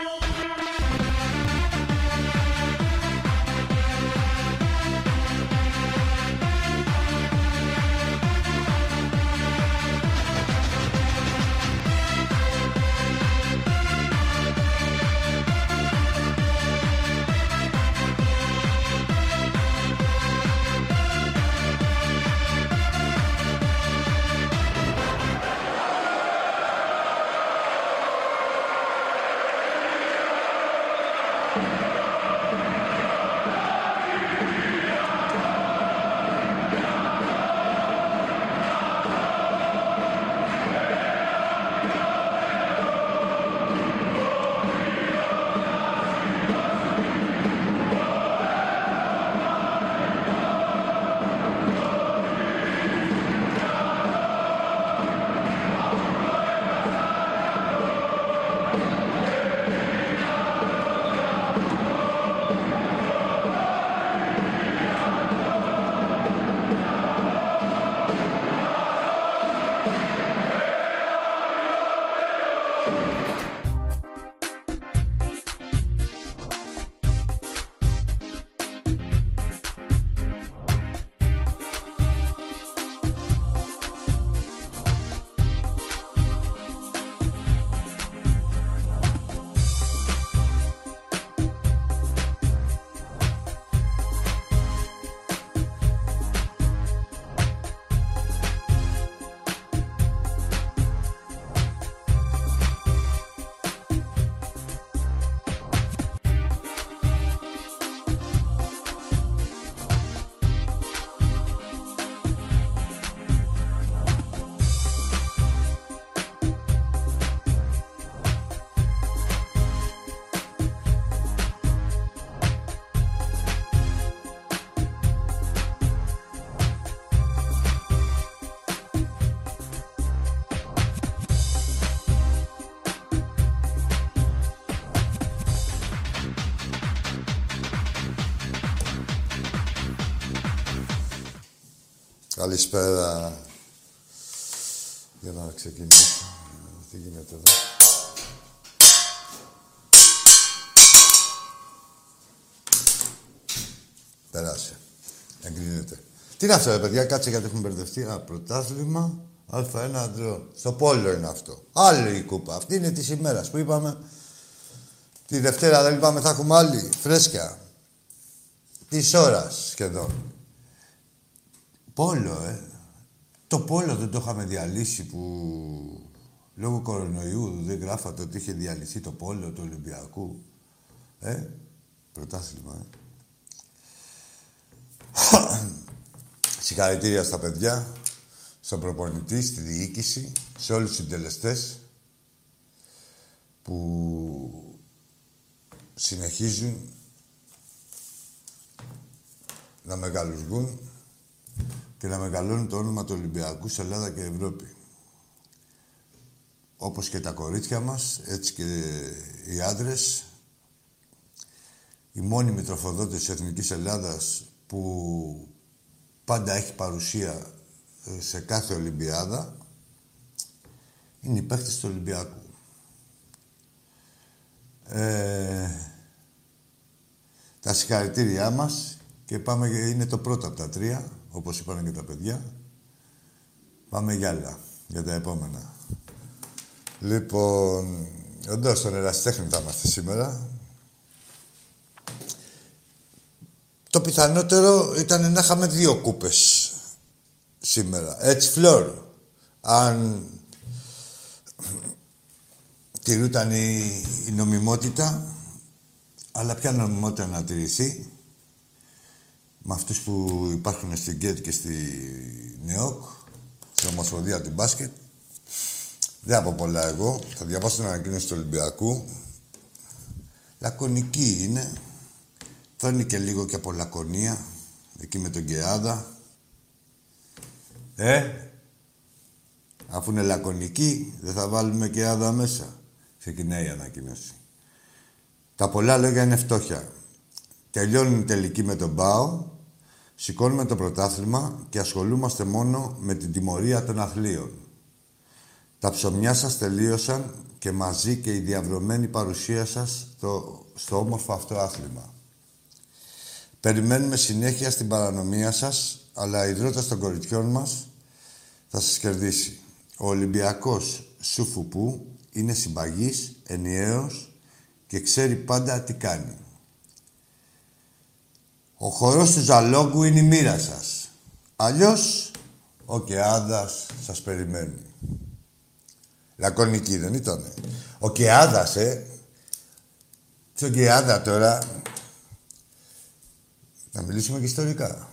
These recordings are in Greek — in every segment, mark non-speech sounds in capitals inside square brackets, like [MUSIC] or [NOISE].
you. Καλησπέρα. Για να ξεκινήσω. Τι γίνεται εδώ; Περάσε. Εγκρίνεται. Τι είναι αυτό, ρε παιδιά, κάτσε γιατί έχουμε μπερδευτεί. Α, πρωτάθλημα, Α1 αντρών. Στο πόλο είναι αυτό. Άλλη η κούπα. Αυτή είναι της ημέρας που είπαμε. Τη Δευτέρα δεν είπαμε θα έχουμε άλλη. Φρέσκια. Της ώρας σχεδόν. Πόλο, ε. Το πόλο δεν το είχαμε διαλύσει που λόγω κορονοϊού δεν γράφατε ότι είχε διαλυθεί το πόλο του Ολυμπιακού. Ε, πρωτάθλημα, ε. [CLEARS THROAT] Συγχαρητήρια στα παιδιά, στον προπονητή, στη διοίκηση, σε όλους τους συντελεστές που συνεχίζουν να μεγαλουργούν και να μεγαλώνουν το όνομα του Ολυμπιακού σε Ελλάδα και Ευρώπη. Όπως και τα κορίτσια μας, έτσι και οι άντρες, οι μόνιμοι τροφοδότες της Εθνικής Ελλάδας που πάντα έχει παρουσία ε, σε κάθε Ολυμπιάδα, είναι οι παίχτες του Ολυμπιακού. Ε, τα συγχαρητήριά μας και πάμε, είναι το πρώτο από τα τρία όπως είπαν και τα παιδιά. Πάμε για άλλα, για τα επόμενα. Λοιπόν, όντως στον εραστέχνη θα είμαστε σήμερα. Το πιθανότερο ήταν να είχαμε δύο κούπες σήμερα. Έτσι, φλόρ. Αν τηρούταν η, η νομιμότητα, αλλά ποια νομιμότητα να τηρηθεί, με αυτούς που υπάρχουν στην ΚΕΤ και στη ΝΕΟΚ, στην Ομοσπονδία του Μπάσκετ. Δεν από πολλά εγώ. Θα διαβάσω την ανακοίνωση του Ολυμπιακού. Λακωνική είναι. Φέρνει και λίγο και από λακωνία. Εκεί με τον Γκεάδα. Ε, αφού είναι λακωνική, δεν θα βάλουμε και άδα μέσα. Ξεκινάει η ανακοίνωση. Τα πολλά λόγια είναι φτώχεια. Τελειώνει η τελική με τον Πάο Σηκώνουμε το πρωτάθλημα και ασχολούμαστε μόνο με την τιμωρία των αθλείων. Τα ψωμιά σας τελείωσαν και μαζί και η διαβρωμένη παρουσία σας στο, στο όμορφο αυτό άθλημα. Περιμένουμε συνέχεια στην παρανομία σας, αλλά η δρότα των κοριτσιών μας θα σας κερδίσει. Ο Ολυμπιακός Σουφουπού είναι συμπαγής, ενιαίος και ξέρει πάντα τι κάνει. Ο χορός του Ζαλόγκου είναι η μοίρα σας. Αλλιώς, ο Κεάδας σας περιμένει. Λακωνική δεν ήταν. Ο Κεάδας, ε. ο Κεάδα τώρα. Να μιλήσουμε και ιστορικά.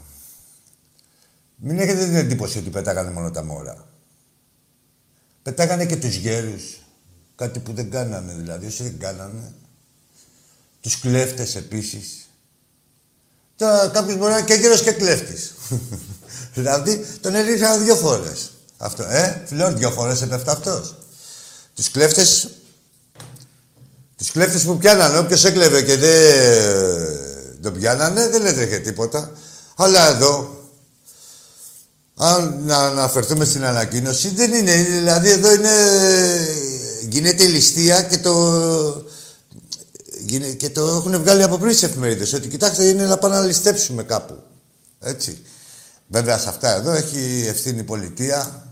Μην έχετε την εντύπωση ότι πετάγανε μόνο τα μόρα. Πετάγανε και τους γέρους. Κάτι που δεν κάνανε δηλαδή. Όσοι δεν κάνανε. Τους κλέφτες επίσης. Τώρα κάποιος μπορεί να είναι και γέρος και κλέφτης. [LAUGHS] δηλαδή τον έριξαν δύο φορές. Αυτό, ε, φιλόν, δύο φορές έπεφτα αυτός. Τους κλέφτες... Τους κλέφτες που πιάνανε, όποιος έκλεβε και δεν τον πιάνανε, δεν έτρεχε τίποτα. Αλλά εδώ, αν να αναφερθούμε στην ανακοίνωση, δεν είναι. Δηλαδή εδώ είναι. Γίνεται η ληστεία και το. Και το έχουν βγάλει από πριν τι εφημερίδες. Ότι κοιτάξτε, είναι να πάμε να ληστέψουμε κάπου. Έτσι. Βέβαια σε αυτά εδώ έχει ευθύνη η πολιτεία.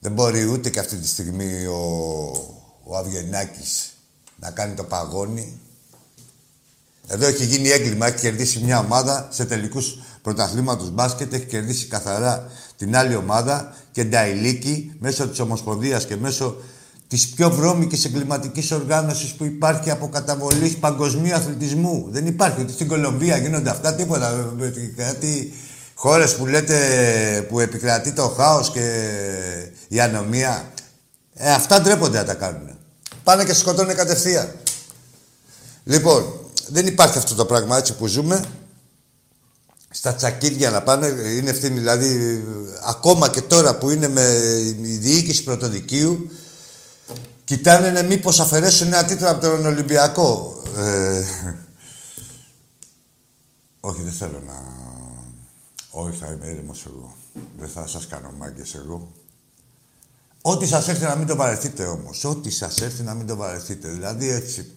Δεν μπορεί ούτε και αυτή τη στιγμή ο, ο Αυγενάκης να κάνει το παγόνι. Εδώ έχει γίνει έγκλημα, έχει κερδίσει μια ομάδα σε τελικούς πρωταθλήματος μπάσκετ, έχει κερδίσει καθαρά την άλλη ομάδα και Νταϊλίκη μέσω της Ομοσπονδίας και μέσω της πιο βρώμικης εγκληματικής οργάνωσης που υπάρχει από καταβολής παγκοσμίου αθλητισμού. Δεν υπάρχει. Ούτε στην Κολομβία γίνονται αυτά, τίποτα. Κάτι χώρες που λέτε που επικρατεί το χάος και η ανομία. Ε, αυτά ντρέπονται να τα κάνουν. Πάνε και σκοτώνουν κατευθείαν. Λοιπόν, δεν υπάρχει αυτό το πράγμα έτσι που ζούμε. Στα τσακίδια να πάνε, είναι ευθύνη δηλαδή ακόμα και τώρα που είναι με η διοίκηση πρωτοδικείου κοιτάνε ναι, μήπως αφαιρέσουν ένα τίτλο από τον Ολυμπιακό. Ε, όχι, δεν θέλω να... Όχι, θα είμαι ήρεμος εγώ. Δεν θα σας κάνω μάγκες εγώ. Ό,τι σας έρθει να μην το βαρεθείτε όμως. Ό,τι σας έρθει να μην το βαρεθείτε. Δηλαδή έτσι.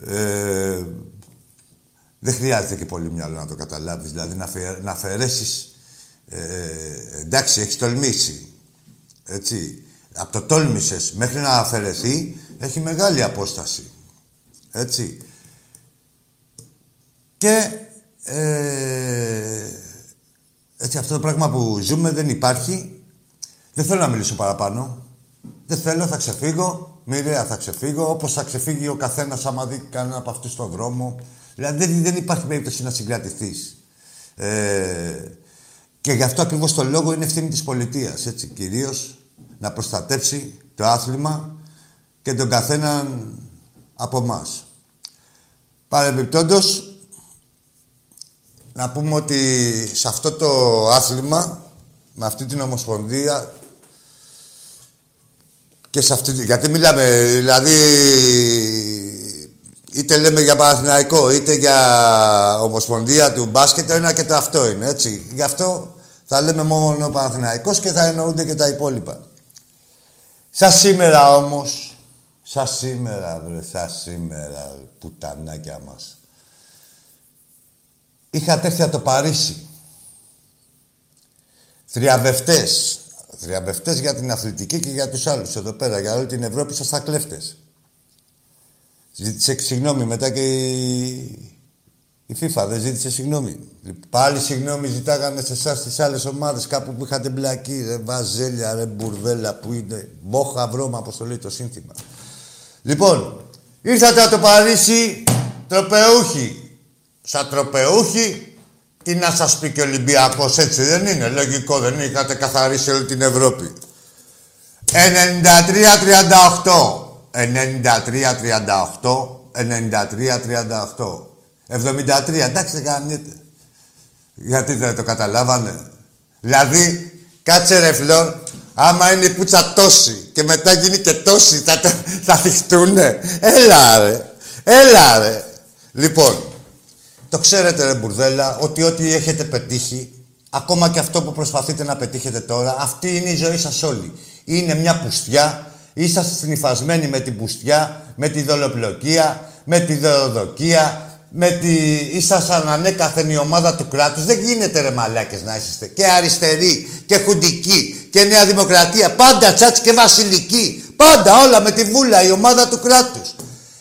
Ε, δεν χρειάζεται και πολύ μυαλό να το καταλάβεις. Δηλαδή να, να αφαιρέσεις... Ε, εντάξει, έχεις τολμήσει. Έτσι. Από το τόλμησες μέχρι να αφαιρεθεί έχει μεγάλη απόσταση. Έτσι. Και ε, έτσι αυτό το πράγμα που ζούμε δεν υπάρχει. Δεν θέλω να μιλήσω παραπάνω. Δεν θέλω, θα ξεφύγω. Μοιραία θα ξεφύγω. Όπως θα ξεφύγει ο καθένας άμα δει κανένα από αυτούς στον δρόμο. Δηλαδή δεν, δεν υπάρχει περίπτωση να συγκρατηθείς. Ε, και γι' αυτό ακριβώς το λόγο είναι ευθύνη της πολιτείας, έτσι, κυρίως να προστατεύσει το άθλημα και τον καθέναν από εμάς. Παρεμπιπτόντως, να πούμε ότι σε αυτό το άθλημα, με αυτή την ομοσπονδία και σε αυτή, γιατί μιλάμε, δηλαδή είτε λέμε για Παναθηναϊκό, είτε για Ομοσπονδία του μπάσκετ, ένα και το αυτό είναι, έτσι. Γι' αυτό θα λέμε μόνο Παναθηναϊκός και θα εννοούνται και τα υπόλοιπα. Σα σήμερα όμως, σα σήμερα βρε, σα σήμερα, πουτανάκια μας. Είχα έρθει το Παρίσι. Θριαβευτές. Θριαβευτές για την αθλητική και για τους άλλους εδώ πέρα. Για όλη την Ευρώπη σας τα κλέφτες. Ζήτησε συγγνώμη μετά και η, η FIFA δεν ζήτησε συγγνώμη. Πάλι συγγνώμη ζητάγανε σε εσάς τις άλλες ομάδες κάπου που είχατε μπλακεί. Ρε βαζέλια, ρε μπουρδέλα που είναι. Μπόχα βρώμα, όπω το λέει το σύνθημα. Λοιπόν, ήρθατε από το Παρίσι τροπεούχοι. Σαν τροπεούχοι, τι να σας πει και ο Ολυμπιακός, έτσι δεν είναι. Λογικό, δεν είναι. Είχατε καθαρίσει όλη την Ευρώπη. 93-38. 93-38, 93-38, 73, εντάξει δεν κάνετε. Γιατί δεν το καταλάβανε. Δηλαδή, κάτσε ρε φλόρ, άμα είναι η πουτσα τόση και μετά γίνει και τόση, θα, θα θυχτούνε. Έλα ρε, έλα ρε. Λοιπόν, το ξέρετε ρε μπουρδέλα, ότι ό,τι έχετε πετύχει, ακόμα και αυτό που προσπαθείτε να πετύχετε τώρα, αυτή είναι η ζωή σας όλοι. Είναι μια πουστιά. Είσαστε συνυφασμένοι με την πουστιά, με τη δολοπλοκία, με τη δωροδοκία, με τη... Ήσασταν ανέκαθεν η ομάδα του κράτους. Δεν γίνεται ρε μαλάκες να είσαστε. Και αριστεροί, και χουντικοί, και Νέα Δημοκρατία. Πάντα τσάτσι και βασιλική. Πάντα όλα με τη βούλα, η ομάδα του κράτους.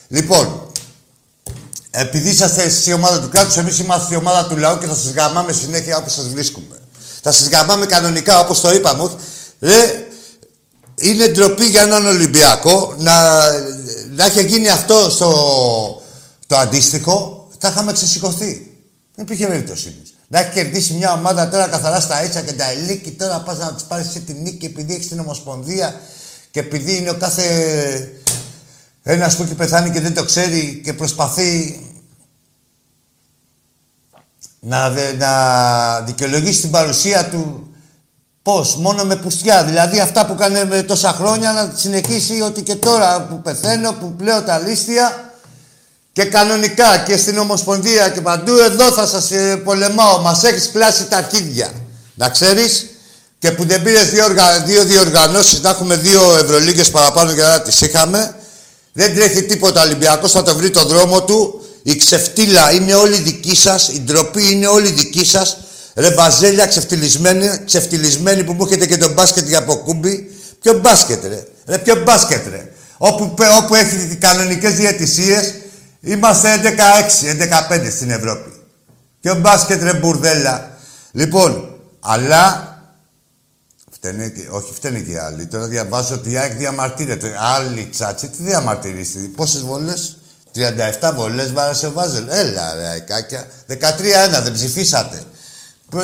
Λοιπόν, επειδή είσαστε η ομάδα του κράτους, εμείς είμαστε η ομάδα του λαού και θα σας γαμάμε συνέχεια όπως σας βρίσκουμε. Θα σας γαμάμε κανονικά όπως το είπαμε. Ρε, είναι ντροπή για έναν Ολυμπιακό να, να έχει γίνει αυτό στο το αντίστοιχο, θα είχαμε ξεσηκωθεί. Δεν υπήρχε περίπτωση. Να έχει κερδίσει μια ομάδα τώρα καθαρά στα ίσα και τα ελίκη, τώρα πας να τη πάρεις σε την νίκη επειδή έχεις την Ομοσπονδία και επειδή είναι ο κάθε ένας που έχει πεθάνει και δεν το ξέρει και προσπαθεί να, να δικαιολογήσει την παρουσία του Πώς, μόνο με πουστιά. Δηλαδή αυτά που κάνει με τόσα χρόνια να συνεχίσει ότι και τώρα που πεθαίνω, που πλέω τα λίστια και κανονικά και στην Ομοσπονδία και παντού εδώ θα σας ε, πολεμάω. Μας έχεις πλάσει τα αρχίδια. Να ξέρεις και που δεν πήρες δύο, δύο διοργανώσεις να έχουμε δύο Ευρωλίγκες παραπάνω για να τις είχαμε. Δεν τρέχει τίποτα Ολυμπιακός, θα το βρει το δρόμο του. Η ξεφτύλα είναι όλη δική σας, η ντροπή είναι όλη δική σας. Ρε βαζέλια ξεφτυλισμένη, ξεφτυλισμένη που μου έχετε και το μπάσκετ για αποκούμπι. Ποιο μπάσκετ ρε, ρε ποιο μπάσκετ ρε. Όπου, όπου έχει κανονικές διαιτησίες, είμαστε 11-6, 11-5 στην Ευρώπη. Ποιο μπάσκετ ρε μπουρδέλα. Λοιπόν, αλλά Φταίνε και, όχι, φταίνε και οι άλλοι. Τώρα διαβάζω ότι η ΑΕΚ διαμαρτύρεται. Άλλοι τσάτσι, τι διαμαρτυρήστε. Πόσες βολέ, 37 βολέ βάρασε ο Βάζελ. Έλα, ρε, αικάκια. 13-1, δεν ψηφίσατε.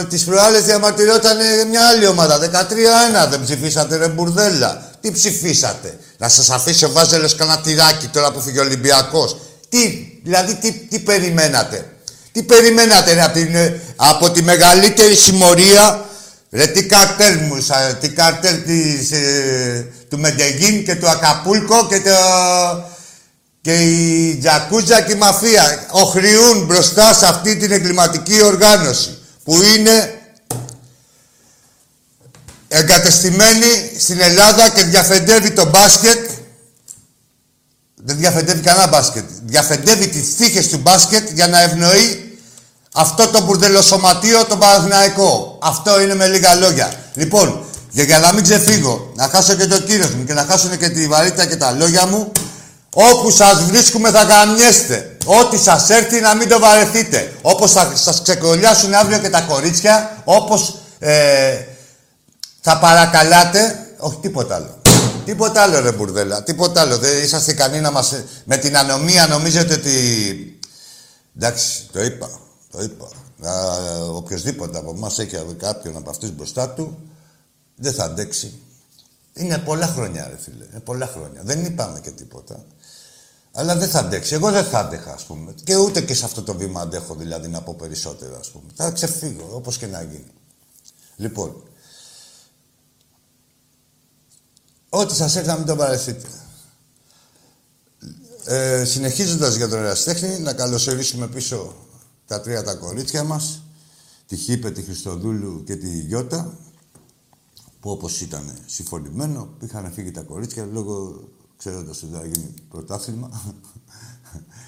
Τις προάλλες διαμαρτυρόταν μια άλλη ομάδα. 13-1, δεν ψηφίσατε, ρε μπουρδέλα. Τι ψηφίσατε; Να σας αφήσει ο Βάζελος κανένα τυράκι τώρα που φύγει ο Ολυμπιακός. Τι, δηλαδή, τι, τι περιμένατε; Τι περιμένατε ρε, από, την, από τη μεγαλύτερη συμμορία; Ρε τι καρτέλ μου, τι καρτέλ της, ε, του Μεντεγίν και του Ακαπούλκο και το... και η Τζακούζα και η Μαφία οχριούν μπροστά σε αυτή την εγκληματική οργάνωση που είναι εγκατεστημένη στην Ελλάδα και διαφεντεύει το μπάσκετ δεν διαφεντεύει κανένα μπάσκετ. Διαφεντεύει τις τύχες του μπάσκετ για να ευνοεί αυτό το μπουρδελοσωματείο το Παναθηναϊκό. Αυτό είναι με λίγα λόγια. Λοιπόν, και για να μην ξεφύγω, να χάσω και το κύριο μου και να χάσουν και τη βαρύτητα και τα λόγια μου, όπου σας βρίσκουμε θα γαμιέστε. Ό,τι σας έρθει να μην το βαρεθείτε. Όπως θα σας ξεκολλιάσουν αύριο και τα κορίτσια, όπως ε, θα παρακαλάτε, όχι τίποτα άλλο. Τίποτα άλλο ρε μπουρδέλα, τίποτα άλλο. Δεν είσαστε ικανοί να μας... Με την ανομία νομίζετε ότι... Εντάξει, το είπα. Το είπα. Οποιοδήποτε από εμάς έχει κάποιον από αυτούς μπροστά του, δεν θα αντέξει. Είναι πολλά χρόνια, ρε φίλε. Είναι πολλά χρόνια. Δεν είπαμε και τίποτα. Αλλά δεν θα αντέξει. Εγώ δεν θα άντεχα, ας πούμε. Και ούτε και σε αυτό το βήμα αντέχω, δηλαδή, να πω περισσότερο, ας πούμε. Θα ξεφύγω, όπως και να γίνει. Λοιπόν, ό,τι σας έρθει να μην το παρεθείτε. Ε, συνεχίζοντας για τον εραστέχνη, να καλωσορίσουμε πίσω τα τρία τα κορίτσια μας, τη Χίπε, τη Χριστοδούλου και τη Γιώτα, που όπως ήταν συμφωνημένο, είχαν φύγει τα κορίτσια λόγω, ξέροντας ότι θα γίνει πρωτάθλημα,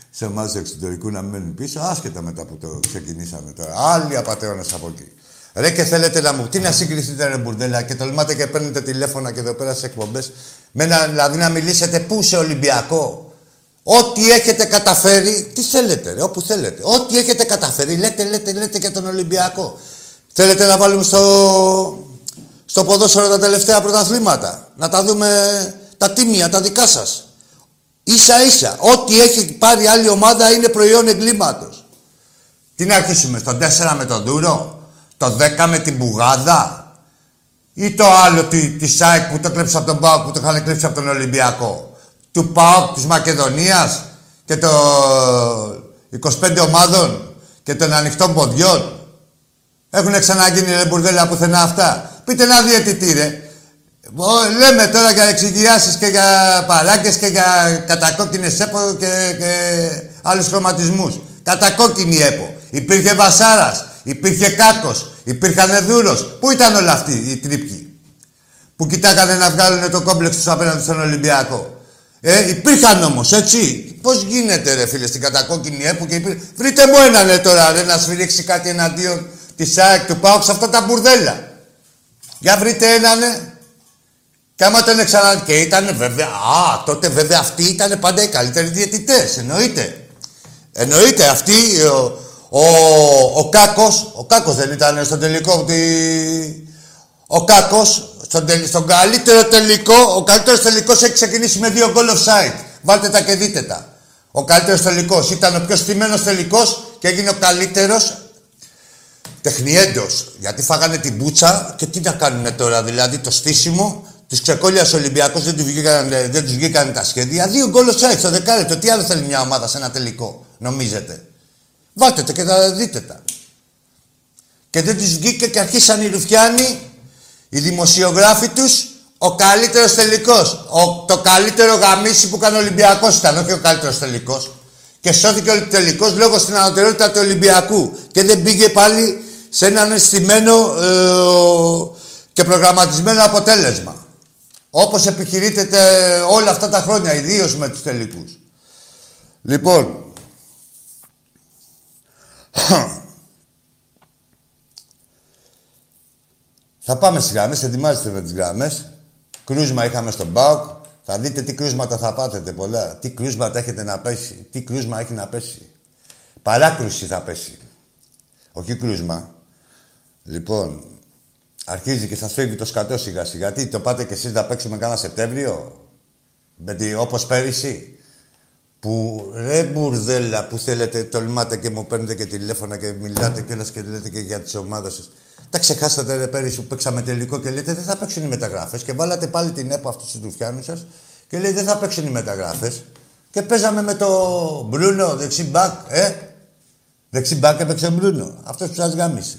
σε εμάς εξωτερικού να μένουν πίσω, άσχετα μετά που το ξεκινήσαμε τώρα. Άλλοι απαταιώνες από εκεί. Ρε και θέλετε να μου, τι να συγκριθείτε ρε μπουρδέλα και τολμάτε και παίρνετε τηλέφωνα και εδώ πέρα σε εκπομπές. Με να, δηλαδή να μιλήσετε πού σε Ολυμπιακό. Ό,τι έχετε καταφέρει, τι θέλετε, ρε, όπου θέλετε. Ό,τι έχετε καταφέρει, λέτε, λέτε, λέτε για τον Ολυμπιακό. Θέλετε να βάλουμε στο, στο ποδόσφαιρο τα τελευταία πρωταθλήματα; Να τα δούμε τα τίμια, τα δικά σας. Ίσα ίσα. Ό,τι έχει πάρει άλλη ομάδα είναι προϊόν εγκλήματος. Τι να αρχίσουμε, στο 4 με τον Δούρο, το 10 με την Μπουγάδα; Ή το άλλο τη, τη ΣΑΕΚ που το κλέψει από τον Πάο που το είχαν κλέψει από τον Ολυμπιακό; Του ΠΑΟΚ της Μακεδονίας και το 25 ομάδων και των ανοιχτών ποδιών; Έχουν ξαναγίνει ρε μπουρδέλα πουθενά αυτά; Πείτε να διαιτητή ρε. Λέμε τώρα για εξηγιάσεις και για παράκες και για κατακόκκινες ΕΠΟ και, και άλλους χρωματισμούς. Κατακόκκινη ΕΠΟ. Υπήρχε Βασάρας, υπήρχε Κάκος, υπήρχαν Δούρος. Πού ήταν όλα αυτοί οι τρίπκοι. που κοιτάγανε να βγάλουν το κόμπλεξ τους απέναντι στον Ολυμπιακό; Ε, υπήρχαν όμως, έτσι. Πώς γίνεται, ρε φίλε, στην κατακόκκινη έπου και υπήρχε. Βρείτε μου έναν ρε, τώρα, ρε, να σφυρίξει κάτι εναντίον της ΑΕΚ του Πάουξ αυτά τα μπουρδέλα. Για βρείτε έναν, ναι. Και άμα τον ξανά. Και ήταν βέβαια. Α, τότε βέβαια αυτοί ήταν πάντα οι καλύτεροι διαιτητές. Εννοείται. Εννοείται αυτοί. Ο, ο, ο Κάκος, ο Κάκος δεν ήταν στο τελικό τη... Ο Κάκος, στον, στον καλύτερο τελικό, ο καλύτερος τελικός έχει ξεκινήσει με δύο goal offside. Βάλτε τα και δείτε τα. Ο καλύτερος τελικός ήταν ο πιο στημένος τελικός και έγινε ο καλύτερος τεχνιέντος. Γιατί φάγανε την μπούτσα και τι να κάνουν τώρα, δηλαδή το στήσιμο Της ξεκόλια Ολυμπιακός δεν, τους βγήκαν, δεν τους βγήκαν τα σχέδια. Δύο γκολ offside στο δεκάλεπτο. Τι άλλο θέλει μια ομάδα σε ένα τελικό, νομίζετε; Βάλτε τα και θα δείτε τα. Και δεν τους βγήκε και αρχίσαν οι Ρουφιάνοι, οι δημοσιογράφοι τους, ο καλύτερος τελικός. Το καλύτερο γαμίσι που έκανε ο Ολυμπιακός ήταν, όχι ο καλύτερος τελικός. Και σώθηκε ο τελικός λόγω στην ανωτερότητα του Ολυμπιακού. Και δεν πήγε πάλι σε έναν αισθημένο ε, και προγραμματισμένο αποτέλεσμα. Όπως επιχειρείτε όλα αυτά τα χρόνια, ιδίως με τους τελικούς. Λοιπόν, [CLEARS THROAT] θα πάμε στις γραμμές, ετοιμάζεστε με τις γραμμές. Κρούσμα είχαμε στον ΠΑΟΚ. Θα δείτε τι κρούσματα θα πάθετε πολλά. Τι κρούσματα έχετε να πέσει. Τι κρούσμα έχει να πέσει. Παράκρουση θα πέσει. Όχι κρούσμα. Λοιπόν, Αρχίζει και σας φεύγει το σκατό σιγά σιγά. Τι το πάτε κι εσείς να παίξουμε κάνα Σεπτέμβριο; Με όπως πέρυσι. Που ρε μπουρδέλα που θέλετε, τολμάτε και μου παίρνετε και τηλέφωνα και μιλάτε και και λέτε και για τις ομάδες σας. Τα ξεχάσατε ρε πέρυσι που παίξαμε τελικό και λέτε δεν θα παίξουν οι μεταγράφες. Και βάλατε πάλι την ΕΠΟ αυτού του Ρουφιάνου σας και λέει δεν θα παίξουν οι μεταγράφες. Και παίζαμε με το Μπρούνο, δεξί μπακ, ε; Δεξί μπακ έπαιξε Μπρούνο. Αυτός που σας γάμισε.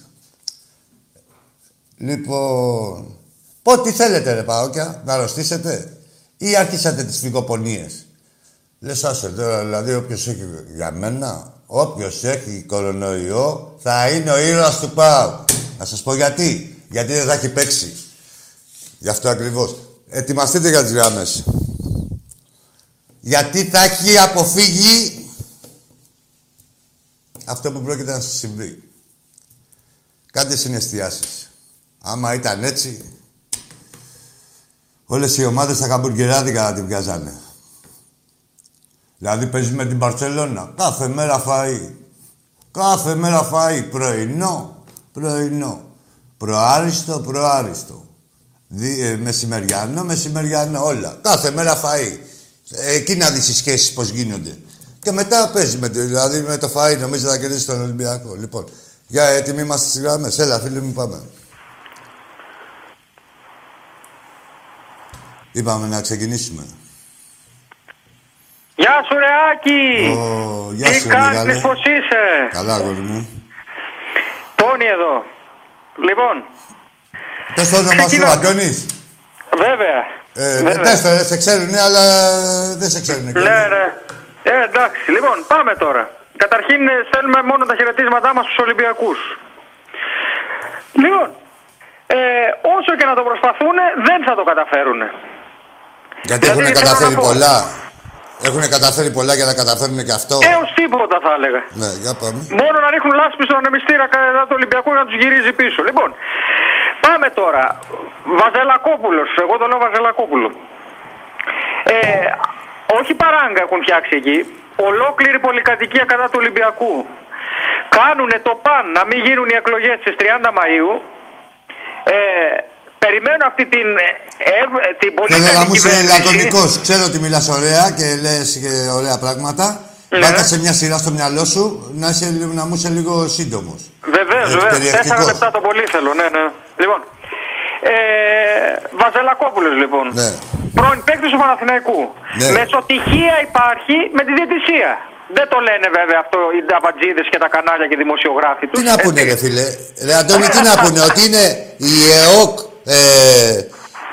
Λοιπόν, πότε θέλετε ρε Παόκια, να αρρωστήσετε; Ή άρχισατε τις φυγοπονίες; Λες άσε τώρα, δηλαδή όποιος έχει για μένα, όποιος έχει κορονοϊό θα είναι ο ήρωας του ΠΑΟ. Να σας πω γιατί. Γιατί δεν θα έχει παίξει. Γι' αυτό ακριβώς. Ετοιμαστείτε για τις γράμμες. Γιατί θα έχει αποφύγει αυτό που πρόκειται να σας συμβεί. Κάντε συναισθιάσεις. Άμα ήταν έτσι, όλες οι ομάδες τα καμπουργκεράδικα θα την βγάζανε. Δηλαδή παίζεις με την Παρσελώνα. Κάθε μέρα φαΐ. Κάθε μέρα φαΐ. Πρωινό, πρωινό. Προάριστο, προάριστο. Δι, ε, μεσημεριανό, μεσημεριανό, όλα. Κάθε μέρα φαΐ. Εκεί να δεις οι σχέσεις πώς γίνονται. Και μετά παίζεις με, δηλαδή με το φαΐ, νομίζω θα κερδίσεις τον Ολυμπιακό. Λοιπόν, για έτοιμοι είμαστε στις γραμμές. Έλα, φίλοι μου, πάμε. Είπαμε να ξεκινήσουμε. Γεια σου ρε Άκη! γεια Τι σου, κάνεις, πώς είσαι! Καλά, αγόρι μου. Πόνι εδώ. Λοιπόν. Πες το όνομα σου, Αντώνης. Βέβαια. Ε, Βέβαια. Πες το, σε ξέρουνε, αλλά δεν σε ξέρουνε. Ναι, ρε. Ε, εντάξει. Λοιπόν, πάμε τώρα. Καταρχήν, ε, στέλνουμε μόνο τα χαιρετίσματά μας στους Ολυμπιακούς. Λοιπόν, ε, όσο και να το προσπαθούν, δεν θα το καταφέρουν. Γιατί έχουν καταφέρει πολλά. Έχουν καταφέρει πολλά για να καταφέρουν και αυτό. Έως τίποτα θα έλεγα. Ναι, για πάμε. Μόνο να ρίχνουν λάσπη στον ανεμιστήρα κατά του Ολυμπιακού να τους γυρίζει πίσω. Λοιπόν, πάμε τώρα. Βαζελακόπουλος. Εγώ το λέω Βαζελακόπουλο. Ε, όχι παράγκα έχουν φτιάξει εκεί. Ολόκληρη πολυκατοικία κατά του Ολυμπιακού. Κάνουν το παν να μην γίνουν οι εκλογές στις 30 Μαου. Ε, περιμένω αυτή την, ε, ε την πολύ Θέλω να μου είσαι λακωνικός. Ξέρω ότι μιλάς ωραία και λες και ωραία πράγματα. Ναι. σε μια σειρά στο μυαλό σου να, είσαι, να μου είσαι λίγο σύντομος. Βεβαίως, βεβαίως. Τέσσερα λεπτά το πολύ θέλω, ναι, ναι. Λοιπόν. Ε, Βαζελακόπουλο, λοιπόν. Ναι. Πρώην παίκτης του Παναθηναϊκού. Ναι. Μεσοτυχία υπάρχει με τη διαιτησία. Δεν το λένε βέβαια αυτό οι νταμπατζίδε και τα κανάλια και οι δημοσιογράφοι τους. Τι να πούνε, ρε φίλε. Ρε Αντώνη, τι να πούνε, ότι είναι η ΕΟΚ ε,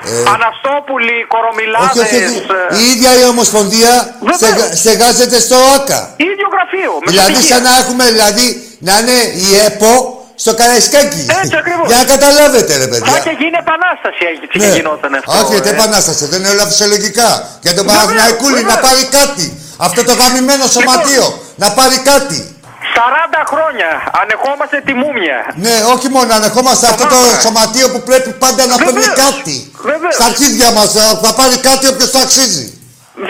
ε, Αναστόπουλοι, Κορομιλάδες... Όχι, όχι, ε, Η ίδια η Ομοσπονδία στεγάζεται στο ΆΚΑ. Ίδιο γραφείο. Δηλαδή σαν να έχουμε, δηλαδή, να είναι η ΕΠΟ στο Καραϊσκάκι. Έτσι ακριβώς. Για να καταλάβετε, ρε παιδιά. Μα και γίνει επανάσταση έτσι Ναι. και γινόταν αυτό. Όχι, δεν ε. επανάσταση, δεν είναι όλα φυσιολογικά. Για τον Βεβαίως, Παναθηναϊκούλη να βεβαίως. πάρει κάτι. Αυτό το γαμημένο σωματείο να πάρει κάτι. 40 χρόνια ανεχόμαστε τη μούμια. Ναι, όχι μόνο ανεχόμαστε αυτό το μάθαμε. σωματείο που πρέπει πάντα να παίρνει Βεβαίως. κάτι. Βεβαίως. Στα αρχίδια μας θα πάρει κάτι όποιος το αξίζει.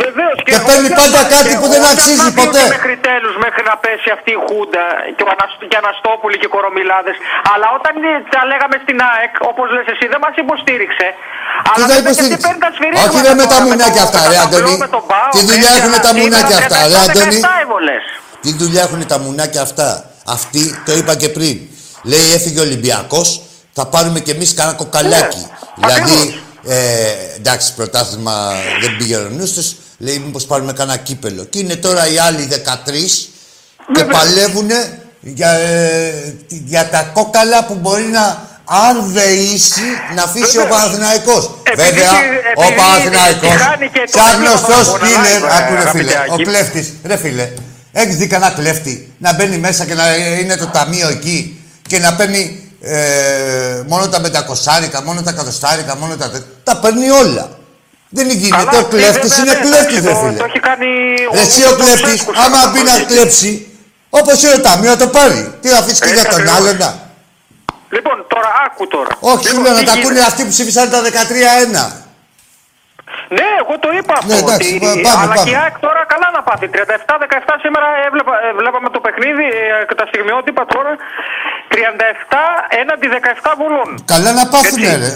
Βεβαίως Και παίρνει πάντα κάτι που δεν αξίζει ποτέ. Μέχρι τέλους, μέχρι να πέσει αυτή η Χούντα και ο Ανασ- και Αναστόπουλοι και οι Κορομιλάδες. Αλλά όταν τα λέγαμε στην ΑΕΚ, όπως λες εσύ, δεν μας υποστήριξε. Τι Αλλά θα μετά και υποστήριξε; τι παίρνει τα σφυρίγματα Όχι ρε με τα τώρα, μουνάκια το- αυτά, με ρε τα Αντώνη. μπλό, με τον Πάο, Τι δουλειά έτσι, έχουν τα σήμερα μουνάκια αυτά, ρε 17, Αντώνη. 17 έβολες. Τι δουλειά έχουν τα μουνάκια αυτά; Αυτοί, το είπα και πριν. Λέει έφυγε ο Ολυμπιακός, θα πάρουμε κι εμείς κανένα κοκαλάκι. Ναι, δηλαδή, ακριβώς. ε, εντάξει, πρωτάθλημα δεν πήγε ο νους τους, Λέει μήπως πάρουμε κανένα κύπελο. Και είναι τώρα οι άλλοι 13 και Βέβαια. παλεύουν για, ε, για τα κόκαλα που μπορεί να αν δεήσει να αφήσει ο Βεβαίως. Παναθηναϊκός. Επειδή Βέβαια, τη- ο επειδή Παναθηναϊκός, χάνει και το σαν δείγμα γνωστός από τι είναι, live, ε, άκου ρε αγαπητέ φίλε, ο Άκη. κλέφτης, ρε φίλε, έχεις δει κανένα κλέφτη να μπαίνει μέσα και να είναι το ταμείο εκεί και να παίρνει ε, μόνο τα πεντακοσάρικα, μόνο τα κατοστάρικα, μόνο τα τέτοια. Τα παίρνει όλα. Δεν γίνεται. Καλά, Ο αυτή κλέφτης βέβαια, είναι ναι, κλέφτης, εντάξει, ρε το- φίλε. Το έχει κάνει Ρε, εσύ ο κλέφτης, Τσέσκος, άμα αυτό μπει το να έχει. κλέψει, όπως είναι το ταμείο, θα το πάρει. Τι θα αφήσει και Έτσι για τον ακριβώς. άλλον να. Λοιπόν, τώρα άκου τώρα. Όχι, σου Λοιπόν, λέω να τι τα γίνεται; ακούνε αυτοί που ψήφισαν τα 13-1. Ναι, εγώ το είπα αυτό. Ναι, εντάξει, ότι... πά- πάμε, αλλά πάμε. και η ΑΕΚ τώρα καλά να πάθει. 37-17 σήμερα έβλεπα, ε, βλέπαμε το παιχνίδι ε, και τα στιγμιότυπα τώρα. 37 έναντι 17 βουλών. Καλά να πάθουνε, Έτσι. ρε.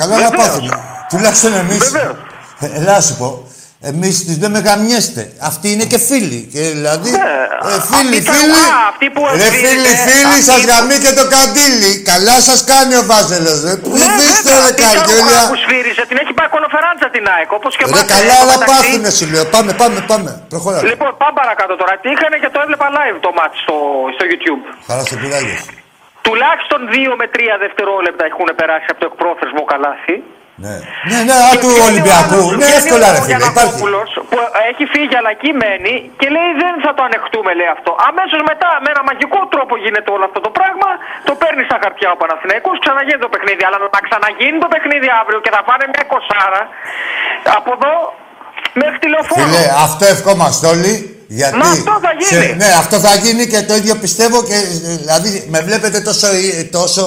Καλά να Βεβαίως. πάθουνε. Τουλάχιστον εμείς. Βεβαίως. Ε, Ελά σου πω. Εμείς τις λέμε γαμιέστε. Αυτοί είναι και φίλοι. Και δηλαδή. Ναι, ε, φίλοι, αυτοί τα- φίλοι. α, αυτοί που ρε εκδίδεται, φίλοι, φίλοι, αυτοί σας που- γαμεί και το καντήλι. Καλά σας κάνει ο Βάζελος, ρε. Πού Ναι, δείστε, βέβαια, ρε αυτή η Καρουχά καριόλια. που σφύριζε, την έχει πάει κολοφεράντσα την ΑΕΚ. Όπως και Ρε εμάς, καλά, ε, αλλά μεταξύ. πάθουνε, σου λέω. Πάμε, πάμε, πάμε. Προχωρά. Λοιπόν, πάμε παρακάτω τώρα. Τι είχανε και το έβλεπα live το match στο, στο YouTube. Χαρά σε πειράγες. Τουλάχιστον 2 με 3 δευτερόλεπτα έχουν περάσει από το εκπρόθεσμο καλάθι. Ναι, ναι, ναι, α, Και του βγαίνει ο Ολυμπιακού. άλλος- Ναι, βγαίνει εύκολα, ο ρε φίλε. Υπάρχει. Γιαννακόπουλος, που έχει φύγει αλλά εκεί μένει και λέει δεν θα το ανεχτούμε λέει αυτό. Αμέσως μετά με ένα μαγικό τρόπο γίνεται όλο αυτό το πράγμα. Το παίρνει στα χαρτιά ο Παναθηναϊκός, ξαναγίνει το παιχνίδι. Αλλά να ξαναγίνει το παιχνίδι αύριο και θα φάνε μια κοσάρα από εδώ μέχρι τη λεωφόρο. Φίλε, αυτό ευχόμαστε όλοι. Γιατί Μα αυτό θα γίνει. ναι, αυτό θα γίνει και το ίδιο πιστεύω και ε, δηλαδή με βλέπετε τόσο, ε, τόσο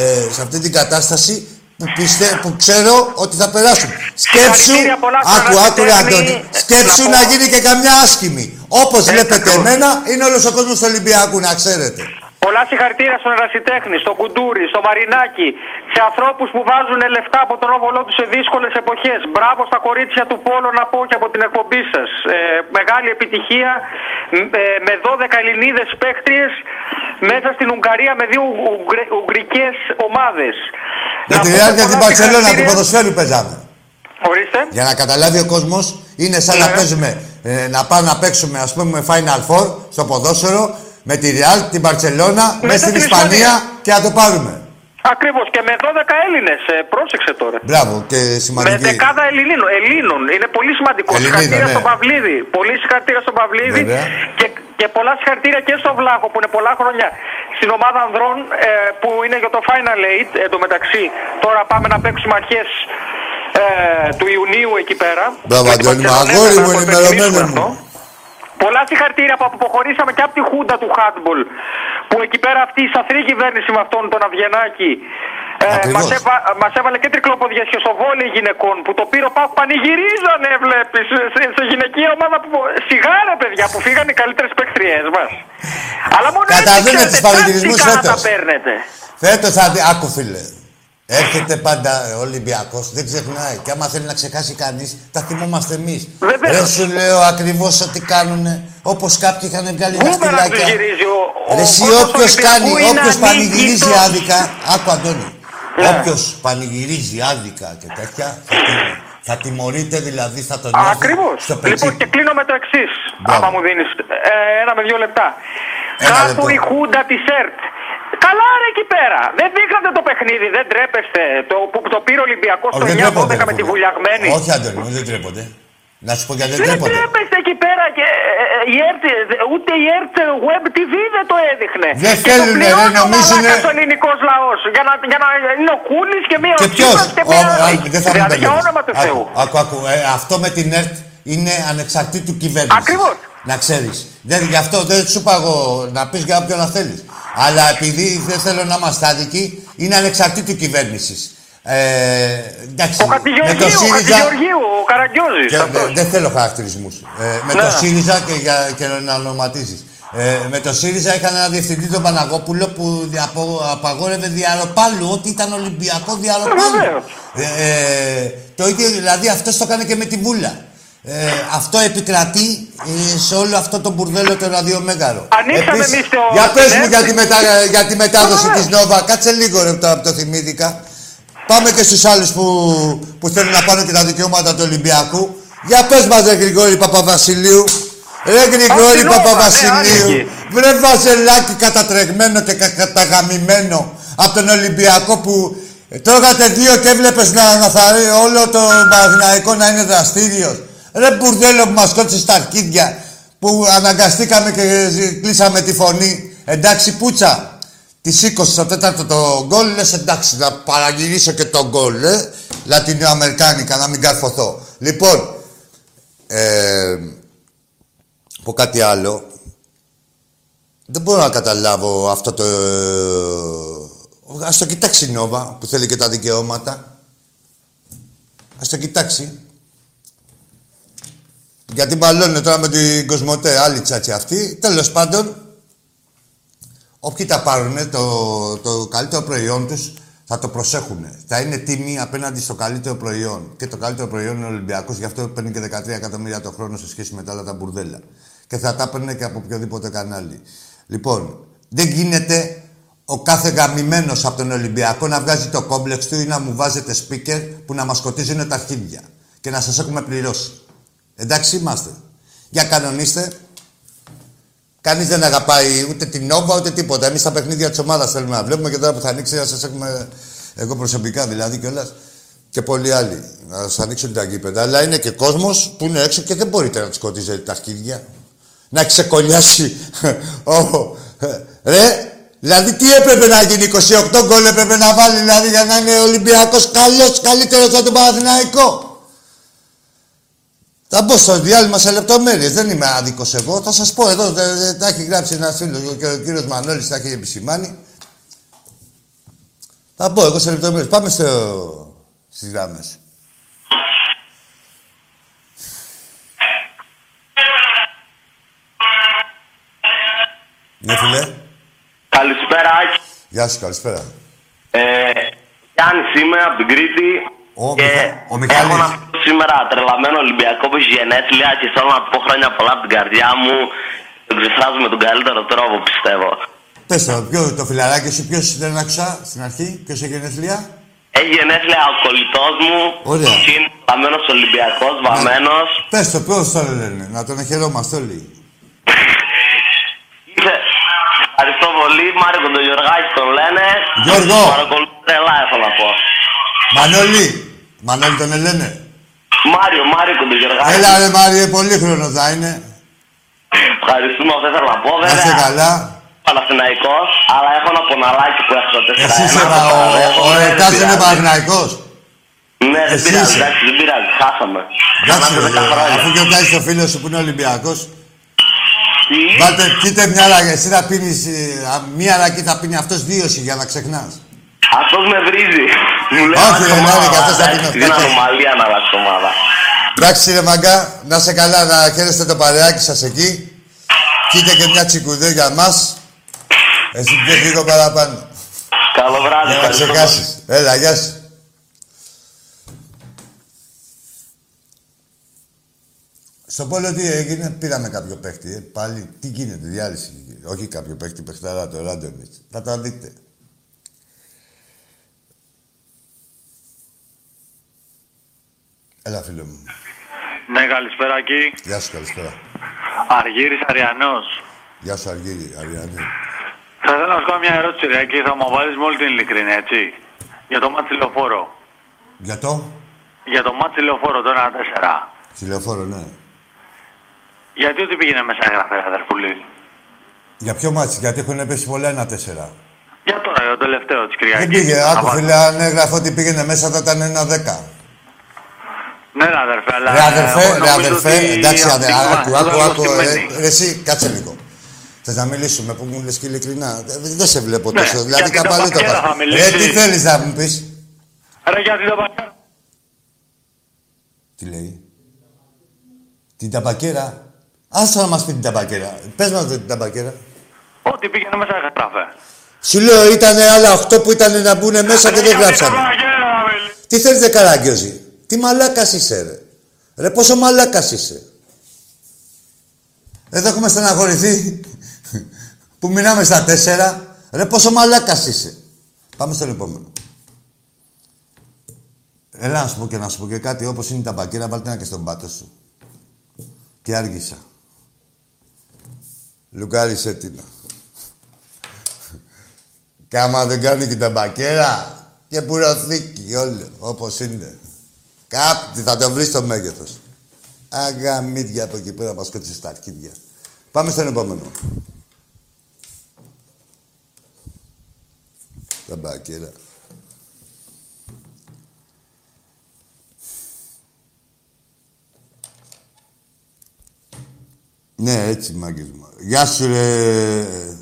ε, σε αυτή την κατάσταση που, πιστε, που ξέρω ότι θα περάσουν. Σκέψου, Συγχαρητήρια πολλά στον άκου, άκου ρε Ρασιτέχνη. Αντώνη, σκέψου Να να πω- γίνει και καμιά άσχημη. Όπως Έτσι βλέπετε ακριβώς. εμένα, είναι όλος ο κόσμος του Ολυμπιακού, να ξέρετε. Πολλά συγχαρητήρια στον Ερασιτέχνη, στον Κουντούρη, στο Μαρινάκι, σε ανθρώπους που βάζουν λεφτά από τον όβολό τους σε δύσκολες εποχές. Μπράβο στα κορίτσια του Πόλο να πω και από την εκπομπή σας. Ε, μεγάλη επιτυχία ε, με 12 Ελληνίδες παίχτριε μέσα στην Ουγγαρία με δύο ουγγρικές ομάδες. Με τη Real και την Παρσελόνα του ποδοσφαίρου παίζαμε. Ορίστε. Για να καταλάβει ο κόσμος, είναι σαν να Ναι. παίζουμε, ε, να πάμε να παίξουμε, ας πούμε, Final Four στο ποδόσφαιρο με τη Real, την Παρσελόνα, μέσα στην την Ισπανία Ισπανία. και να το πάρουμε. Ακριβώς και με 12 Έλληνες. πρόσεξε τώρα. Μπράβο και Με σημαντική. δεκάδα Ελλήνων. Ελλήνων. Είναι πολύ σημαντικό. Ελληνίδων, συγχαρητήρια ναι. στον Παυλίδη. Πολύ συγχαρητήρια στον Παυλίδη. Βέβαια. Και, και πολλά συγχαρητήρια και στον Βλάχο που είναι πολλά χρόνια στην ομάδα ανδρών ε, που είναι για το Final Eight εντωμεταξύ. Τώρα πάμε να παίξουμε αρχές ε, του Ιουνίου εκεί πέρα. Μπράβο, Με την Αντώνη μου, Μπαρτσελόνα, αγόρι να μου, το ενημερωμένο υπενθυμίσουμε μου. Αυτό. Πολλά συγχαρητήρια που αποχωρήσαμε και από τη Χούντα του Χάτμπολ. Που εκεί πέρα αυτή η σαθρή κυβέρνηση με αυτόν τον Αυγενάκη ε, Ακριβώς. μας, έβα, μας έβαλε και τρικλοποδιές και στο βόλεϊ γυναικών που το πήρε ο Πάκου πανηγυρίζανε βλέπεις σε, σε, σε γυναικεία ομάδα που σιγά ρε παιδιά που φύγανε οι καλύτερες παίκτριές μας αλλά μόνο Καταδίνε έτσι τους ξέρετε πανηγυρισμούς τακτικά να τα φέτος. παίρνετε Φέτος θα δει, άκου φίλε. Έρχεται πάντα ο Ολυμπιακός, δεν ξεχνάει. Και άμα θέλει να ξεχάσει κανείς, τα θυμόμαστε εμείς. Βεβαίως. Δεν σου λέω ακριβώς ό,τι κάνουν. Όπως κάποιοι είχαν βγάλει Πού να δαχτυλάκια. τους γυρίζει ο, ο Ρε, εσύ κόσμος όποιος Ολυμπιακού κάνει, είναι όποιος πανηγυρίζει ανίκητος. άδικα. Άκου Αντώνη. Ναι. Όποιος πανηγυρίζει άδικα και τέτοια, θα, τη- θα τιμωρείται δηλαδή, θα τον νιώθει Ακριβώς. στο πετσί. Λοιπόν, και κλείνω με το εξής. Μπράβο. Άμα μου δίνεις ένα με δύο λεπτά. Ένα Κάπου λεπτό. η Χούντα της ΕΡΤ. Καλά ρε εκεί πέρα. Δεν δείχνατε το παιχνίδι, δεν τρέπεστε. Το, που το πήρε ο Ολυμπιακός Όχι, στο δεν 9-12 τρέπονται, με ρε, τη φίλε. βουλιαγμένη. Όχι, Αντώνη μου, δεν τρέπονται. Να σου πω γιατί δεν Δεν τρέπονται. τρέπεστε εκεί πέρα και ε, ε, η ΕΡΤ, ούτε η ΕΡΤ Web TV δεν το έδειχνε. Δεν Και θέλουνε, το πληρώνει ρε, ο νομίζουνε- μαλάκας ο ελληνικός λαός. Για να, για να είναι ο Κούλης και μία ο Και ποιος; Τσίπρας και μία... Δεν θα με δηλαδή, για μπερδεύεις. όνομα του Θεού. Άκου, άκου, άκου. Ε, αυτό με την ΕΡΤ είναι ανεξαρτήτου κυβέρνησης. Ακριβώς. Να ξέρεις. Γι' αυτό δεν σου είπα εγώ να πεις για όποιον να θέλεις. Αλλά επειδή δεν θέλω να είμαστε άδικοι, είναι ανεξαρτήτου κυβέρνησης. Ε, εντάξει, Ο Χατζηγεωργίου, ο Χατζηγεωργίου, ο Καραγκιόζης. και, αυτός. δεν- δεν θέλω χαρακτηρισμούς. Ε, με Ναι. το ΣΥΡΙΖΑ και, για, και να ονοματίζεις. Ε, με το ΣΥΡΙΖΑ είχαν ένα διευθυντή τον Παναγόπουλο που απο, απαγόρευε διαρροπάλου. Ό,τι ήταν Ολυμπιακό διαρροπάλου. Βεβαίως. Ε, ε, το ίδιο δηλαδή αυτός το έκανε και με τη Βούλα. Ε, αυτό επικρατεί ε, σε όλο αυτό το μπουρδέλο το ραδιομέγαρο. Ανοίξαμε Επίσης, εμείς το- Για πες την μου ΕΡΤ. για τη, μετα, για τη μετάδοση Βεβαίως. της Νόβα. Κάτσε λίγο ρε τώρα που το θυμήθηκα. Πάμε και στους άλλους που, που θέλουν να πάρουν και τα δικαιώματα του Ολυμπιακού. Για πες μας ρε Γρηγόρη Παπαβασιλείου. Ρε Γρηγόρη την Νόβα, ναι, Παπαβασιλείου. άνοιγε. Βρε βαζελάκι κατατρεγμένο και κα- καταγαμημένο από τον Ολυμπιακό που τρώγατε δύο και έβλεπες να, να θαρρεί όλο το Παναθηναϊκό να είναι δραστήριος. Ρε μπουρδέλο που μας κότσε στα αρχίδια που αναγκαστήκαμε και ζη- κλείσαμε τη φωνή. Εντάξει πούτσα. Τη σήκωσε στο τέταρτο το γκολ, λες εντάξει να παραγυρίσω και το γκολ, ε. Λατινοαμερικάνικα, να μην καρφωθώ. Λοιπόν, ε, πω κάτι άλλο. Δεν μπορώ να καταλάβω αυτό το... ε, Ας το κοιτάξει η Νόβα, που θέλει και τα δικαιώματα. Ας το κοιτάξει. Γιατί μπαλώνει τώρα με την Κοσμοτέ, άλλη τσάτσι αυτή. Τέλος πάντων, όποιοι τα πάρουν το, το καλύτερο προϊόν τους θα το προσέχουν. Θα είναι τίμοι απέναντι στο καλύτερο προϊόν. Και το καλύτερο προϊόν είναι ο Ολυμπιακός, γι' αυτό παίρνει και 13 εκατομμύρια το χρόνο σε σχέση με τα άλλα τα μπουρδέλα. Και θα τα παίρνει και από οποιοδήποτε κανάλι. Λοιπόν, δεν γίνεται ο κάθε γαμημένος από τον Ολυμπιακό να βγάζει το κόμπλεξ του ή να μου βάζετε speaker που να μας σκοτίζουν τα αρχίδια και να σας έχουμε πληρώσει. Εντάξει είμαστε. Για κανονίστε. Κανείς δεν αγαπάει ούτε την Νόβα ούτε τίποτα. Εμείς τα παιχνίδια της ομάδας θέλουμε να βλέπουμε και τώρα που θα ανοίξει να σας έχουμε. Εγώ προσωπικά δηλαδή κιόλας. Και πολλοί άλλοι. Να σας ανοίξουν τα γήπεδα. Αλλά είναι και κόσμος που είναι έξω και δεν μπορείτε να τους σκοτίζετε τα αρχίδια. Να ξεκολλιάσει. [LAUGHS] Ω, Ρε, δηλαδή τι έπρεπε να γίνει, 28 γκολ έπρεπε να βάλει δηλαδή για να είναι Ολυμπιακός καλός, καλύτερος από τον Παναθηναϊκό; Θα μπω στο διάλειμμα σε λεπτομέρειες. Δεν είμαι άδικος εγώ. Θα σας πω εδώ. δε- δε- Τα έχει γράψει ένα φίλο και ο κύριος Μανώλης τα έχει επισημάνει. Θα μπω εγώ σε λεπτομέρειες. Πάμε στο... στις γράμμες. Ναι, φίλε. Καλησπέρα, Άκη. Γεια σου, καλησπέρα. Ε, Γιάννης είμαι από την Κρήτη. Ο και Μιχα- ο Μιχάλης. έχω να πω σήμερα τρελαμένο Ολυμπιακό που έχει γενέθλια και θέλω να του πω χρόνια πολλά από την καρδιά μου. Το ξεφράζω με τον καλύτερο τρόπο, πιστεύω. Πες το, ποιος, το φιλαράκι σου, ποιος δεν άκουσα στην αρχή, ποιος έχει γενέθλια; Έχει γενέθλια ο κολλητός μου. Ωραία. Και είναι τρελαμένος Ολυμπιακός, βαμμένος. Πες το, ποιος το λένε, να τον χαιρόμαστε όλοι. Ευχαριστώ πολύ. Μάρκο τον Γιωργάκη τον λένε. Γιώργο. Παρακολουθεί τρελά, έχω να πω. Μανώλη, Μανώλη τον λένε. Μάριο, Μάριο τον Γιωργάκη. Έλα ρε Μάριε, πολύ χρόνος θα είναι. Ευχαριστούμε, αυτό ήθελα να πω. Να είσαι Βέβαια, καλά. Παναθηναϊκός, αλλά έχω ένα ποναλάκι που έχω το 4 Εσύ είσαι πα- ο, ο Ερτάς είναι Παναθηναϊκός. Ναι, δεν Εσύ πειράζει, είσαι. εντάξει, δεν πειράζει, χάσαμε. Εντάξει, Κάναμε ρε, 10 χρόνια. αφού γιορτάζεις το φίλος σου που είναι Ολυμπιακός. Τι; Βάλτε, κοίτα μια ράγια, εσύ θα πίνεις, ε, α, μία ρακή θα πίνει αυτός δύο σου για να ξεχνάς. Αυτός με βρίζει. Μου λέει, Όχι, «Αλλάξε ρε, ομάδα, ναι, και αυτός θα εντάξει, πει, Είναι «Φτιάξε». ανομαλία να αλλάξει ομάδα. Εντάξει ρε μαγκά, να σε καλά, να χαίρεστε το παρεάκι σας εκεί. Κοίτα και μια τσικουδέ για μας. Εσύ πιες λίγο παραπάνω. Καλό βράδυ, Για να ευχαριστώ. ξεκάσεις. Έλα, γεια σου. Στο πόλο τι έγινε, πήραμε κάποιο παίχτη. Ε. Πάλι, τι γίνεται, διάλυση. Όχι κάποιο παίχτη, παιχταρά, το Ράντονιτς. Θα τα δείτε. Έλα, φίλο μου. Ναι, καλησπέρα εκεί. Γεια σου, καλησπέρα. Αργύρης Αριανός. Γεια σου, Αργύρι, Αριανή. Θα ήθελα να σου κάνω μια ερώτηση, ρε, και θα μου βάλεις με όλη την ειλικρίνεια, έτσι. Για το ματς στη λεωφόρο. Για το, Για το μάτσι λεωφόρο, το 1-4. Στη λεωφόρο, ναι. Γιατί ότι πήγαινε μέσα έγραφε, αδερφούλη; Για ποιο μάτσι, γιατί έχουν πέσει πολλά ένα-τέσσερα. Για τώρα, για το τελευταίο τη Κυριακή. Δεν πήγε, άκου φίλε, αν έγραφε ότι πήγαινε μέσα θα ήταν ένα-δέκα. Ναι, ρε αδερφέ, αλλά. Ρε αδερφέ, εγώ ρε νομίζω αδερφέ, ότι εντάξει, αυτή αδε, η άκου, κουβέντα άκου, δεν άκου, σημαίνει. ρε, ρε, εσύ, κάτσε λίγο. Θες να μιλήσουμε που μου λες και ειλικρινά. Δεν δεν σε βλέπω Ναι, τόσο, δηλαδή γιατί τα κάπου αλλού το πακέρα πας. θα μιλήσει. Ρε, τι θέλεις να μου πεις; Ρε, γιατί δεν πάει. Τι λέει; Την ταμπακέρα. Άστα να μας πει την ταμπακέρα. Πες μας την ταμπακέρα. Ό,τι πήγαινε μέσα έγραφε. Σου λέω, ήταν άλλα οχτώ που ήταν να μπουν μέσα και Ρε, δεν γιατί γράψανε. τα πακέρα να μιλήσει. Τι θέλεις, δε καραγκιόζη; Τι μαλάκας είσαι, ρε. Ρε, πόσο μαλάκας είσαι. Εδώ έχουμε στεναχωρηθεί [LAUGHS] που μείναμε στα τέσσερα. Ρε, πόσο μαλάκας είσαι. Πάμε στον επόμενο. Έλα να σου πω και να σου πω και κάτι. Όπως είναι τα μπακέρα, βάλτε ένα και στον πάτο σου. Και άργησα. Λουκάρισε την. Και άμα δεν κάνει και τα μπακέρα, και πουροθήκη όλο, όπως είναι. Κάτι θα το βρεις στο μέγεθος. Αγαμίδια από εκεί πέρα μας κότσισε στα αρχίδια. Πάμε στον επόμενο. Τα μπακέρα. Ναι, έτσι μάγκες μου. Γεια σου ρε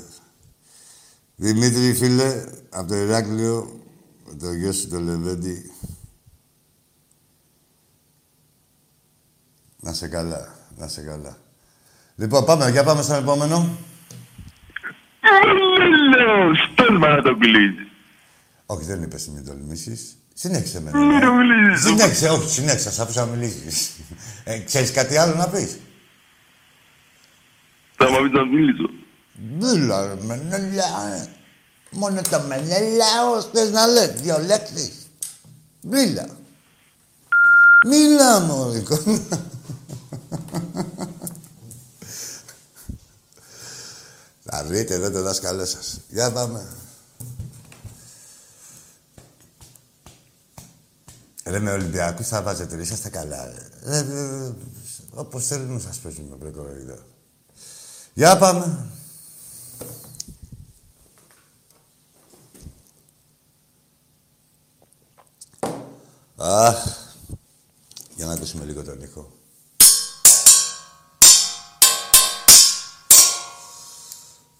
Δημήτρη φίλε, από το Ηράκλειο, με το γιο σου το Λεβέντη. Να σε καλά, να σε καλά. Λοιπόν, πάμε, για πάμε στον επόμενο. Λέω, στέλμα να το κλείσει. Όχι, δεν είπες μην τολμήσεις. Συνέχισε με. Μην το μιλήσεις. Συνέχισε, όχι, συνέχισε, σ' άφησα να μιλήσεις. Ε, ξέρεις κάτι άλλο να πεις; Θα μου πεις να μιλήσω. Μίλα, ρε, μενέλα. Μόνο το μενέλα, θες να λες, δύο λέξεις. Μίλα. Μίλα, μωρικό. Θα βρείτε εδώ το δάσκαλό σας. Για πάμε. Ρε με Ολυμπιακούς θα βάζετε, ρε, είσαστε καλά. Ρε. Ρε, ρε, ρε, όπως θέλουν να σας παίζουμε, βρε κοροϊδό. Για πάμε. Αχ, για να ακούσουμε λίγο τον ήχο.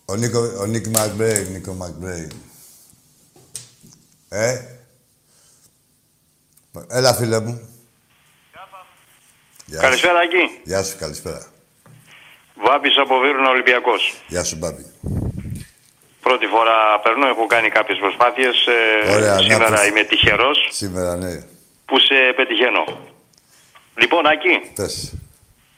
Ο Νίκο, ο Νίκ Μακμπρέι, Νίκο Μακμπρέι. Ε; Έλα, φίλε μου. Γεια σου. Καλησπέρα εκεί. Γεια σου, καλησπέρα. Βάμπης από Βίρουνα Ολυμπιακός. Γεια σου, Μπάμπη. Πρώτη φορά περνώ, έχω κάνει κάποιες προσπάθειες. ε, Ωραία, να σήμερα πεις. είμαι τυχερός Σήμερα, ναι. που σε πετυχαίνω; Λοιπόν, Άκη, Πες.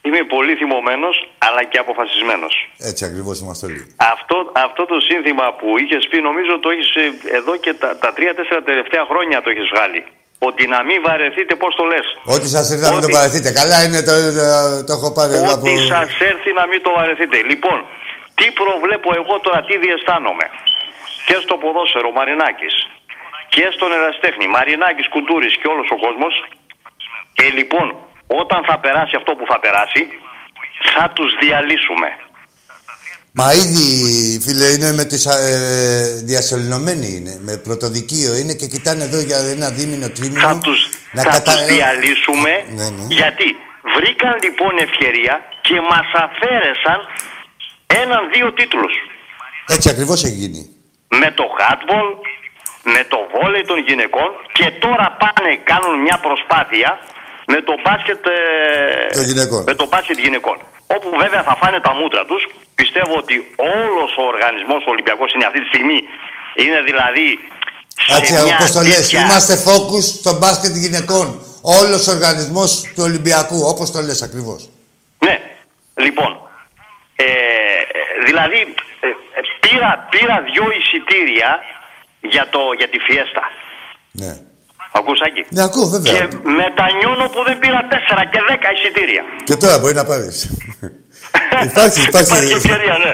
Είμαι πολύ θυμωμένος, αλλά και αποφασισμένος. Έτσι ακριβώς είμαστε όλοι. Αυτό, αυτό το σύνθημα που είχες πει, νομίζω το έχεις ε, εδώ και τα, τα τρία-τέσσερα τελευταία χρόνια το έχεις βγάλει. Ότι να μην βαρεθείτε, πώς το λες; Ό,τι σας ήρθε να μην το Ό,τι- παρεθείτε. Καλά είναι, το, το, το έχω πάρει εδώ από... Ό,τι σας έρθει να μην το βαρεθείτε. Λοιπόν, τι προβλέπω εγώ τώρα, τι διαισθάνομαι; Και στο ποδόσφαιρο Μαρινάκης και στον εραστέχνη Μαρινάκης, Κουντούρης και όλος ο κόσμος. Και λοιπόν, όταν θα περάσει αυτό που θα περάσει, θα τους διαλύσουμε. Μα ήδη, φίλε, είναι με τις ε, διασωληνωμένοι είναι. Με πρωτοδικείο είναι και κοιτάνε εδώ για ένα δίμηνο, τρίμηνο. Θα τους, να θα κατα- τους διαλύσουμε Ναι, ναι. γιατί βρήκαν λοιπόν ευκαιρία και μας αφαίρεσαν έναν-δύο τίτλους. Έτσι ακριβώς έχει γίνει. με το handball, με το βόλεϊ των γυναικών και τώρα πάνε κάνουν μια προσπάθεια με το μπάσκετ, ε, Των γυναικών. με το μπάσκετ γυναικών. Όπου βέβαια θα φάνε τα μούτρα τους. Πιστεύω ότι όλος ο οργανισμός ο Ολυμπιακός είναι αυτή τη στιγμή. Είναι δηλαδή σε Έτσι, μια όπως το λες, τέτοια- είμαστε focus στο μπάσκετ γυναικών. Όλος ο οργανισμός του Ολυμπιακού, όπως το λες ακριβώς. Ναι, λοιπόν, ε, δηλαδή ε, ε, πήρα, πήρα δυο εισιτήρια για, το, για τη φιέστα. Ναι. Ακούσακι. Ναι, ακούω, βέβαια. Και μετανιώνω που δεν πήρα 4 και 10 εισιτήρια. Και τώρα μπορεί να πάρεις. [LAUGHS] υπάρχει, υπάρχει. Υπάρχει ευκαιρία, ναι.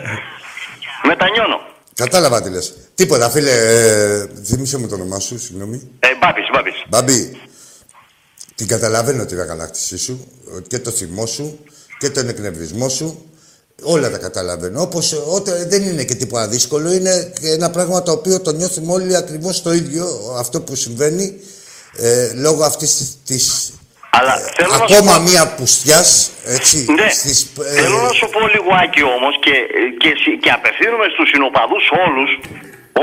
Μετανιώνω. Κατάλαβα τι λες. Τίποτα, φίλε, ε, θύμισε μου το όνομά σου, συγγνώμη. Ε, Μπάμπης, Μπάμπης. Μπαμπή, Την καταλαβαίνω την αγανάκτησή σου, και το θυμό σου και τον εκνευρισμό σου. Όλα τα καταλαβαίνω. Όπως δεν είναι και τίποτα δύσκολο, είναι ένα πράγμα το οποίο το νιώθουμε όλοι ακριβώς το ίδιο. Αυτό που συμβαίνει ε, λόγω αυτής της. Αλλά Ε, θέλω να σου ακόμα πω- μία πουστιάς, έτσι. Ναι, στις, ε, θέλω να σου πω λιγάκι όμως και, και, συ- και απευθύνομαι στους συνοπαδούς όλους,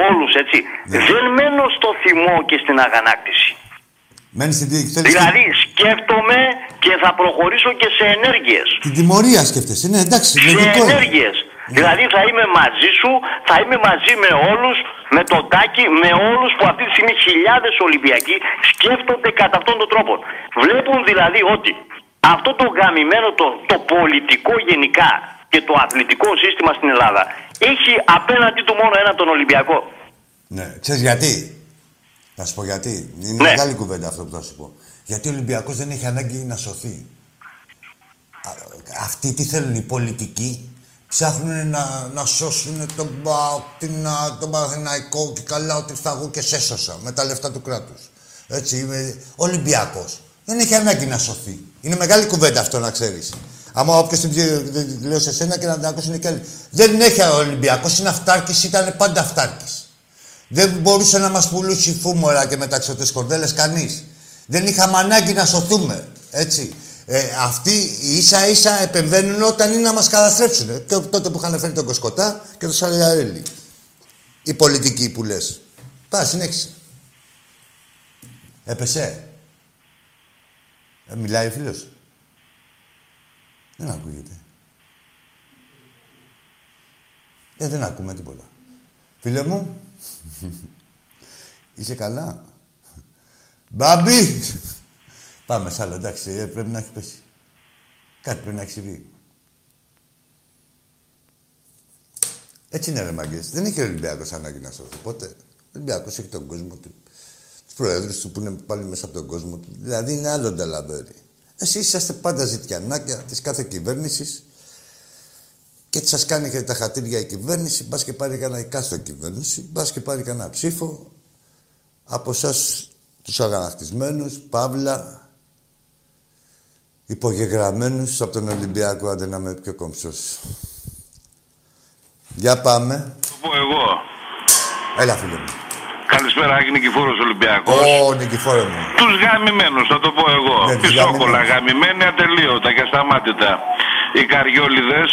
όλους έτσι, Ναι. δεν μένω στο θυμό και στην αγανάκτηση. Μένεις στην τι- θέλεις Δηλαδή σκέφτομαι και θα προχωρήσω και σε ενέργειες. Την τιμωρία σκέφτεσαι. Ναι, εντάξει, Σε λογικό. είναι. ενέργειες. Δηλαδή θα είμαι μαζί σου, θα είμαι μαζί με όλους, με τον Τάκη, με όλους που αυτή τη στιγμή χιλιάδες Ολυμπιακοί σκέφτονται κατά αυτόν τον τρόπο. Βλέπουν δηλαδή ότι αυτό το γαμημένο, το, το πολιτικό γενικά και το αθλητικό σύστημα στην Ελλάδα έχει απέναντί του μόνο ένα τον Ολυμπιακό. Ναι, ξέρεις γιατί; Θα σου πω γιατί. Είναι Ναι. μεγάλη κουβέντα αυτό που θα σου πω. Γιατί ο Ολυμπιακός δεν έχει ανάγκη να σωθεί. Α, Αυτοί τι θέλουν, οι πολιτικοί; Ψάχνουν να, να σώσουν τον ΠΑΟΚ, την, α, τον Παναθηναϊκό και καλά ότι θα εγώ και σε έσωσα με τα λεφτά του κράτους. Έτσι, είμαι Ολυμπιακός. Δεν έχει ανάγκη να σωθεί. Είναι μεγάλη κουβέντα αυτό να ξέρεις. Άμα όποιος την πει- την λέω σε σένα και να την ακούσουν και άλλοι. Δεν έχει ο Ολυμπιακός, είναι αυτάρκης, ήταν πάντα αυτάρκης. Δεν μπορούσε να μας πουλούσει φούμορα και μεταξωτές κορδέλες κανείς. Δεν είχαμε ανάγκη να σωθούμε. Έτσι. Ε, αυτοί ίσα ίσα επεμβαίνουν όταν είναι να μας καταστρέψουν. Ε, Και τότε που είχαν φέρει τον Κοσκοτά και τον Σαλιαρέλη. Οι πολιτικοί που λες. Πάει, συνέχισε. Έπεσε. Ε, μιλάει ο φίλος. Δεν ακούγεται. Ε, δεν ακούμε τίποτα. Φίλε μου, [LAUGHS] είσαι καλά. Μπάμπι! Πάμε σ' άλλο, εντάξει, ε, πρέπει να έχει πέσει. Κάτι πρέπει να έχει συμβεί. Έτσι είναι, ρε μαγκές. Δεν έχει ο Ολυμπιακός ανάγκη να σώθει. Ποτέ. Ο Ολυμπιακός έχει τον κόσμο του. Τους προέδρους του που είναι πάλι μέσα από τον κόσμο του. Δηλαδή είναι άλλο νταλαβέρι. Εσείς είσαστε πάντα ζητιανάκια της κάθε κυβέρνησης και σας κάνει και τα χατήρια η κυβέρνηση, μπας και πάρει κανένα κάστο κυβέρνηση, μπας και πάρει κανένα ψήφο από εσάς τους αγανακτισμένους, παύλα, υπογεγραμμένους από τον Ολυμπιακό, άντε να είμαι πιο κομψός. Για πάμε. Το πω εγώ. Έλα, φίλε μου. Καλησπέρα, Άκη Νικηφόρος Ολυμπιακός. Ω, Νικηφόρε μου. Τους γαμημένους, θα το πω εγώ. Ναι, τους Πισόκολα, γαμημένους. γαμημένοι ατελείωτα και ασταμάτητα. Οι καριόλιδες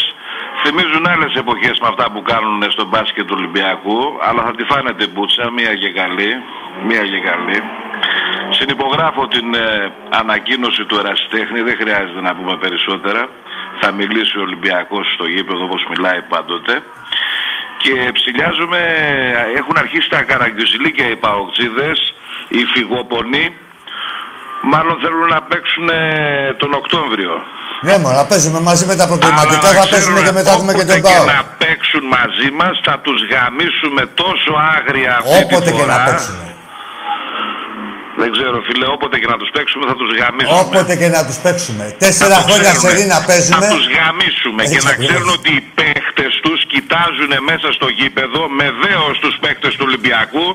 θυμίζουν άλλες εποχές με αυτά που κάνουν στο μπάσκετ του Ολυμπιακού, αλλά θα τη φάνε την πουτσα, μία και καλή. Μία και καλή. Συνυπογράφω την ε, ανακοίνωση του ερασιτέχνη, δεν χρειάζεται να πούμε περισσότερα. Θα μιλήσει ο Ολυμπιακός στο γήπεδο όπως μιλάει πάντοτε. Και ψηλιάζουμε, έχουν αρχίσει τα καραγκιουζιλίκια οι παοξίδες, οι φυγοπονοί, μάλλον θέλουν να παίξουν ε, τον Οκτώβριο. Ναι, μωρά, παίζουμε μαζί με τα προκληματικά, Αλλά θα παίζουμε ξέρουν και μετά έχουμε και όποτε τον Πάο. να παίξουν μαζί μας, θα τους γαμίσουμε τόσο άγρια αυτή Όποτε τη και φορά. να παίξουμε. Δεν ξέρω φίλε, όποτε και να τους παίξουμε θα τους γαμίσουμε. Όποτε και να τους παίξουμε. Θα Τέσσερα το χρόνια ξέρουνε. σε να παίζουμε. Θα τους γαμίσουμε Έτσι και να ακριβώς. ξέρουν ότι οι παίχτες τους κοιτάζουν μέσα στο γήπεδο με δέος τους παίχτες του Ολυμπιακού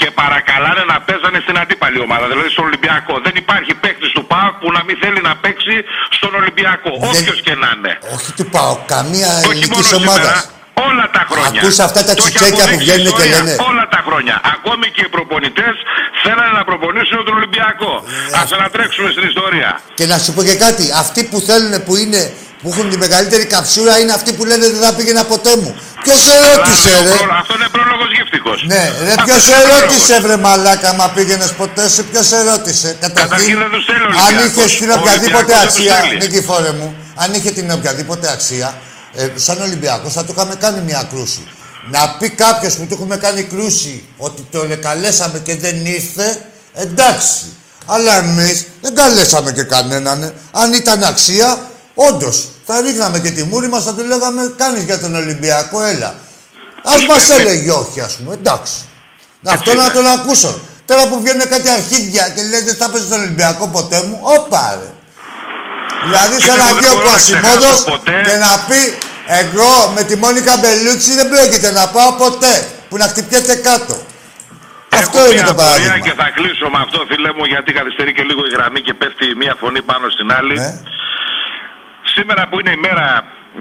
και παρακαλάνε να παίζανε στην αντίπαλη ομάδα, δηλαδή στον Ολυμπιακό. Δεν υπάρχει παίχτης του ΠΑΟΚ που να μην θέλει να παίξει στον Ολυμπιακό, Δεν- όποιος και να είναι. Όχι του πάω, καμία Και όχι ελληνικής μόνο ομάδας. Σήμερα, όλα τα χρόνια. Ακούς αυτά τα Το έχει τσιτσέκια που αποδείξει η βγαίνουν και ιστορία. λένε. Όλα τα χρόνια. Ακόμη και οι προπονητές θέλανε να προπονήσουν τον Ολυμπιακό. Ε, Ας ανατρέξουμε στην ιστορία. Και να σου πω και κάτι, αυτοί που θέλουν που είναι, που έχουν τη μεγαλύτερη καψούρα είναι αυτοί που λένε δεν θα πήγαινα ποτέ μου. Ποιος σε ρώτησε, Αλλά, ρε; προ- Αυτό είναι πρόλογος γύφτικος. Ναι, ρε, Αυτό ποιος είναι σε πρόλογος. ρώτησε, βρε μαλάκα, μα πήγαινες ποτέ σε, ποιος σε ρώτησε; Καταρχήν δεν τους θέλει ο αν Ολυμπιακός. είχες την Ο οποιαδήποτε Ολυμπιακός δεν τους αξία, θέλει. Νικηφόρε μου, αν είχε την οποιαδήποτε αξία, ε, σαν Ολυμπιακός θα του είχαμε κάνει μια κρούση. Να πει κάποιος που του έχουμε κάνει κρούση ότι τον καλέσαμε και δεν ήρθε, εντάξει. Αλλά εμείς δεν καλέσαμε και κανέναν. ε. Αν ήταν αξία, όντως θα ρίχναμε και τη μούρη μας, θα του λέγαμε κάνεις για τον Ολυμπιακό, έλα. Α μας έλεγε όχι, ας πούμε, εντάξει. Αυτό να τον ακούσω. Τώρα που βγαίνουν κάτι αρχίδια και λένε δεν θα παίζει στον Ολυμπιακό ποτέ μου, όπα ρε. Δηλαδή σε Και ένα δεν γιο μπορώ να Κουασιμόδος ξεχάσω ποτέ. και να πει εγώ με τη Μόνικα Μπελούτσι δεν πρόκειται να πάω ποτέ. Που να χτυπιέται κάτω. Αυτό Έχω είναι μια το απορία παράδειγμα. Και θα κλείσω με αυτό, φίλε μου, γιατί καθυστερεί και λίγο η γραμμή και πέφτει μία φωνή πάνω στην άλλη. Ναι. Σήμερα που είναι η μέρα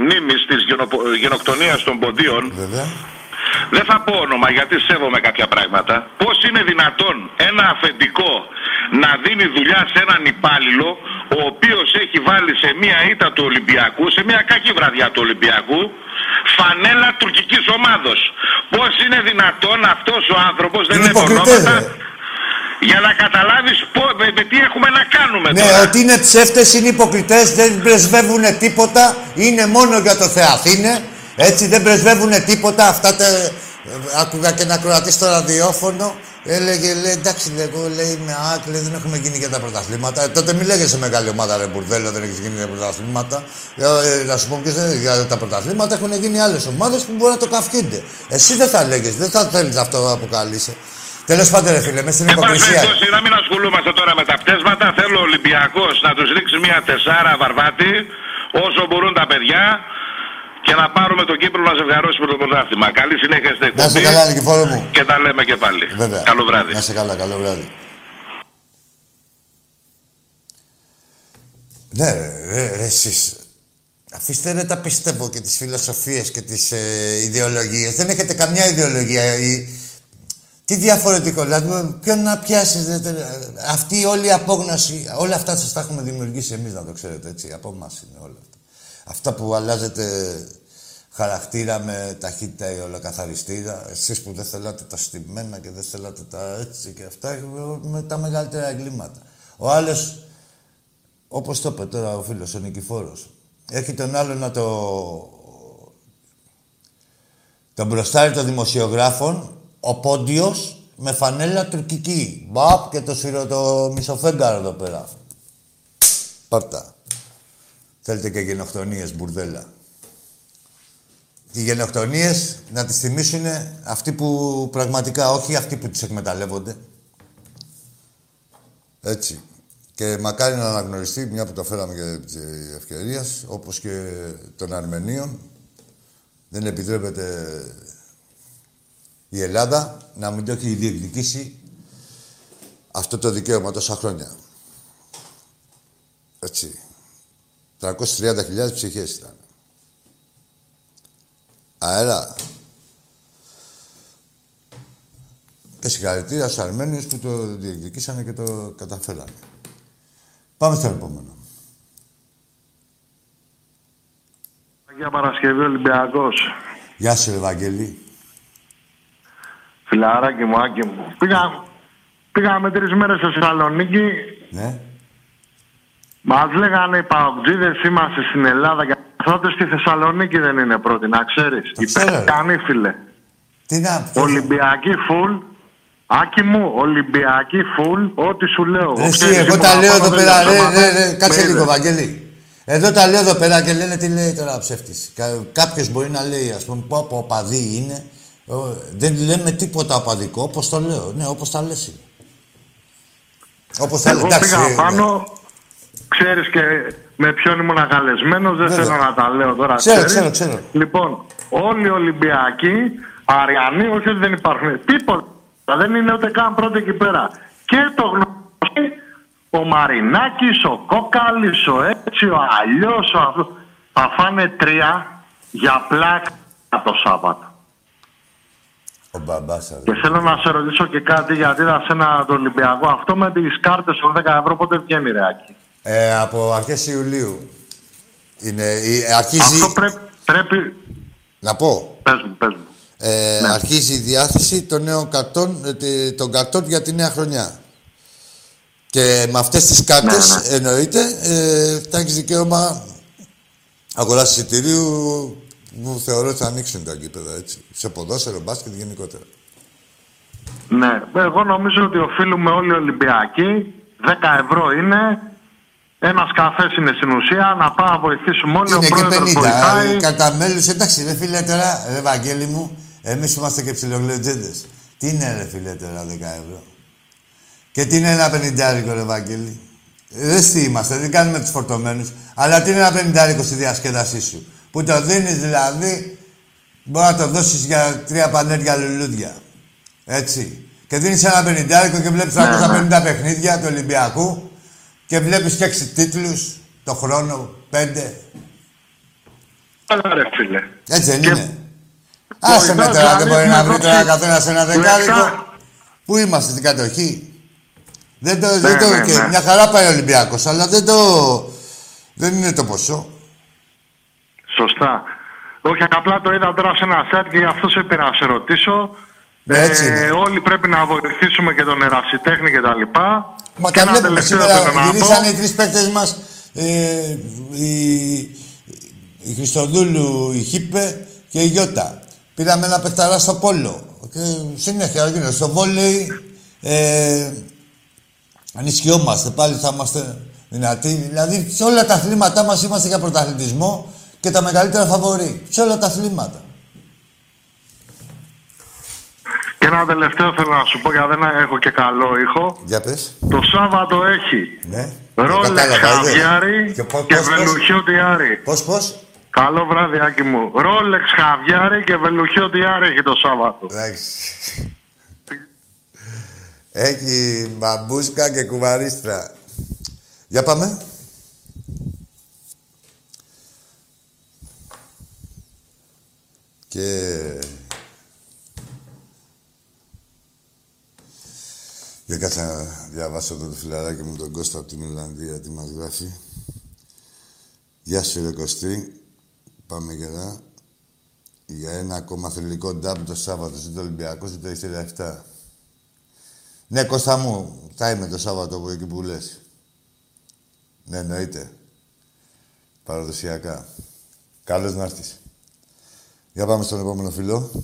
μνήμης της γενοπο... γενοκτονίας των ποντίων, Βέβαια. δεν θα πω όνομα γιατί σέβομαι κάποια πράγματα. Πώς είναι δυνατόν ένα αφεντικό να δίνει δουλειά σε έναν υπάλληλο ο οποίος έχει βάλει σε μία ήττα του Ολυμπιακού, σε μία κακή βραδιά του Ολυμπιακού, φανέλα τουρκικής ομάδος. Πώς είναι δυνατόν αυτός ο άνθρωπος, δεν Είναι είναι υποκριτές, ονόματα, ρε. για να καταλάβεις πω- με, με τι έχουμε να κάνουμε Ναι, τώρα. ότι είναι ψεύτες, είναι υποκριτές, δεν πρεσβεύουν τίποτα, είναι μόνο για το Θεαθήνε. Έτσι, δεν πρεσβεύουν τίποτα. Αυτά τα... Άκουγα και ένα κροατή στο ραδιόφωνο. Έλεγε, λέει, εντάξει, λέει, εγώ λέει, με άκ, λέει, δεν έχουμε γίνει για τα πρωταθλήματα. Ε, τότε μη λέγεσαι μεγάλη ομάδα, ρε Μπουρδέλο, δεν έχεις γίνει για πρωταθλήματα. Ε, ε, να σου πω και δεν- για τα πρωταθλήματα έχουν γίνει άλλες ομάδες που μπορεί να το καυκίνται. Εσύ δεν θα λέγες, δεν θα θέλεις αυτό να αποκαλείσαι. Τέλος πάντων, ρε φίλε, μέσα στην Εν πάση υποκρισία. περιπτώσει, να μην ασχολούμαστε τώρα με τα πτέσματα. Θέλω ο Ολυμπιακός να τους ρίξει μια τεσσάρα βαρβάτη όσο μπορούν τα παιδιά και να πάρουμε τον Κύπρο να ζευγαρώσουμε το πρωτάθλημα. Καλή συνέχεια στην Να σε εκπομπή καλά, Νικηφόρο μου. και τα λέμε και πάλι. Βέβαια. Καλό βράδυ. Να σε καλά, καλό βράδυ. Ναι, ρε, ρε, ρε, εσείς. Αφήστε ρε τα πιστεύω και τις φιλοσοφίες και τις ε, ιδεολογίες. Δεν έχετε καμιά ιδεολογία. Η- Τι διαφορετικό, δηλαδή ποιον να πιάσεις. δε- δε- αυτή όλη η απόγνωση, όλα αυτά σας τα έχουμε δημιουργήσει εμείς να το ξέρετε έτσι. Από εμάς είναι όλα αυτά. Αυτά που αλλάζετε χαρακτήρα με ταχύτητα ή ολοκαθαριστήρα. Εσείς που δεν θέλατε τα στημένα και δεν θέλατε τα έτσι και αυτά, ε, με τα μεγαλύτερα εγκλήματα. Ο άλλος, όπως το είπε τώρα ο φίλος, ο Νικηφόρος, έχει τον άλλο να το... τον μπροστάρι των δημοσιογράφων, ο Πόντιος, με φανέλα τουρκική. Μπαπ και το σφυρό το μισοφέγγαρο εδώ πέρα. Πάρτα. Θέλετε και γενοκτονίες, μπουρδέλα. Οι γενοκτονίες να τις θυμίσουν αυτοί που πραγματικά, όχι αυτοί που τις εκμεταλλεύονται. Έτσι. Και μακάρι να αναγνωριστεί, μια που το φέραμε και της ευκαιρίας, όπως και των Αρμενίων, δεν επιτρέπεται η Ελλάδα να μην το έχει διεκδικήσει αυτό το δικαίωμα τόσα χρόνια. Έτσι. 330.000 ψυχές ήταν. Αέρα. Και συγχαρητήρια στους Αρμένιους που το διεκδικήσανε και το καταφέρανε. Πάμε στο επόμενο. Για Παρασκευή Ολυμπιακός. Γεια σου, Ευαγγελή. Φιλαράκι μου, Άκη μου. Πήγα, πήγαμε τρεις μέρες στη Θεσσαλονίκη. Ναι. Μας λέγανε οι παοκτζίδες είμαστε στην Ελλάδα και τότε στη Θεσσαλονίκη δεν είναι πρώτη, να ξέρεις. Το ξέρω, ρε. Υπερκανή, φίλε. Τι να... Ολυμπιακή φουλ. Άκη μου, Ολυμπιακή φουλ, ό,τι σου λέω. Ρε, εσύ, Ξέρεις, εγώ ήμουν τα λέω απάνω, εδώ δεν πέρα, τα ρε, σώματα. ρε, ρε, κάτσε Με λίγο, είδες. Βαγγέλη. Εδώ τα λέω εδώ πέρα και λένε τι λέει τώρα ο ψεύτης. Κα, κάποιος μπορεί να λέει, ας πούμε, πω από οπαδί είναι. Ο, δεν λέμε τίποτα οπαδικό, όπως το λέω. Ναι, όπως τα λες είναι. Όπως τα λες, Εγώ εντάξει. πήγα ναι. πάνω, ξέρεις και με ποιον ήμουν καλεσμένος, δεν Βέβαια. θέλω να τα λέω τώρα. Ξέρω, ξέρεις. ξέρω, ξέρω. Λοιπόν, όλοι οι Ολυμπιακοί, Αριανοί, όχι ότι δεν υπάρχουν, τίποτα. Δεν είναι ούτε καν πρώτοι εκεί πέρα. Και το γνωστό, ο Μαρινάκης, ο Κόκαλης, ο έτσι, ο αλλιώς, ο αυτός. Θα φάνε τρία για πλάκα το Σάββατο. Ο μπαμπάς, ρε. Και θέλω να σε ρωτήσω και κάτι γιατί είδα σε ένα το Ολυμπιακό. Αυτό με τις κάρτες των 10 ευρώ πότε βγαίνει ρε Άκη; Ε, από αρχές Ιουλίου. Είναι, η- αρχίζει... Αυτό πρέ- πρέπει... Να πω. Πες μου, πες μου. Ε, Ναι. Αρχίζει η διάθεση των νέων καρτών, ε, τε- των καρτών για τη νέα χρονιά. Και με αυτές τις κάρτες, Ναι, ναι. εννοείται, ε, θα έχεις δικαίωμα αγοράς εισιτηρίου που θεωρώ ότι θα ανοίξουν τα γήπεδα, έτσι. Σε ποδόσφαιρο, μπάσκετ γενικότερα. Ναι, εγώ νομίζω ότι οφείλουμε όλοι οι Ολυμπιακοί. 10 ευρώ είναι. Ένας καφές είναι στην ουσία. Να πάμε να βοηθήσουμε όλοι. Είναι ο και πρόεδρος 50. βοηθάει. ε, Κατά μέλους, εντάξει, ρε φίλε τώρα, ρε Βαγγέλη μου, εμείς είμαστε και ψιλογλετζέντες. Τι είναι ρε φίλε τώρα 10 ευρώ; Και τι είναι ένα πενιντάρικο ρε Βαγγέλη. Δεν τι είμαστε, δεν κάνουμε τους φορτωμένους. Αλλά τι είναι ένα πενιντάρικο στη διασκέδασή σου; Που το δίνεις δηλαδή, μπορεί να το δώσεις για τρία πανέρια λουλούδια. Έτσι. Και δίνεις ένα πενιντάρικο και βλέπεις Ναι, 350 παιχνίδια του Ολυμπιακού και βλέπεις και 6 τίτλους το χρόνο, 5. Καλά ρε φίλε. Έτσι δεν Και- είναι. Άσε με εντάξει, τώρα, δεν αν μπορεί είναι να βρει να τώρα δώσει καθένας ένα λεφτά. δεκάρικο. Πού είμαστε στην κατοχή; Δεν το, δεν Ναι, το, ναι, και ναι. μια χαρά πάει ο Ολυμπιακός, αλλά δεν το... Δεν είναι το ποσό. Σωστά. Όχι, απλά το είδα τώρα σε ένα site και γι' αυτό σε πήρα να σε ρωτήσω. Ναι, έτσι είναι. όλοι πρέπει να βοηθήσουμε και τον ερασιτέχνη και τα λοιπά. Μα και τα ένα βλέπουμε τελευταίο σήμερα. θέλω να πω. Γυρίσανε οι τρεις παίκτες μας. Ε, η, η Χριστοδούλου, η Χίπε και η Γιώτα. Πήραμε ένα παιχταρά στο πόλο. Και συνέχεια γίνεται στο βόλεϊ. Ε, ανισχυόμαστε. Πάλι θα είμαστε δυνατοί. Δηλαδή σε όλα τα αθλήματά μας είμαστε για πρωταθλητισμό και τα μεγαλύτερα φαβορή. Σε όλα τα αθλήματα. Και ένα τελευταίο θέλω να σου πω, γιατί δεν έχω και καλό ήχο. Για πες. Το Σάββατο έχει Ναι. Ρόλεξ Κατάλαβα, είδες. Χαβιάρι Και πώς- και πώς- πώς- Βελουχιό Τιάρι. Πώς, πώς; Καλό βράδυ, Άκη μου. Ρόλεξ Χαβιάρι και Βελουχιό Τιάρι έχει το Σάββατο. Εντάξει. Έχει μπαμπούσκα και κουβαρίστρα. Για πάμε. Και... Για κάτσε να διαβάσω το φιλαράκι μου τον Κώστα από τη Μιλανδία τι μας γράφει. Γεια σου ρε Κωστή. Πάμε γερά. Για ένα ακόμα θρηλυκό ντάμπ το Σάββατο στο Ολυμπιακό στο 4-7. Ναι, Κώστα μου, θα είμαι το Σάββατο που εκεί που λες. Ναι, εννοείται. Παραδοσιακά. Καλώς να έρθεις. Για πάμε στον επόμενο φιλό.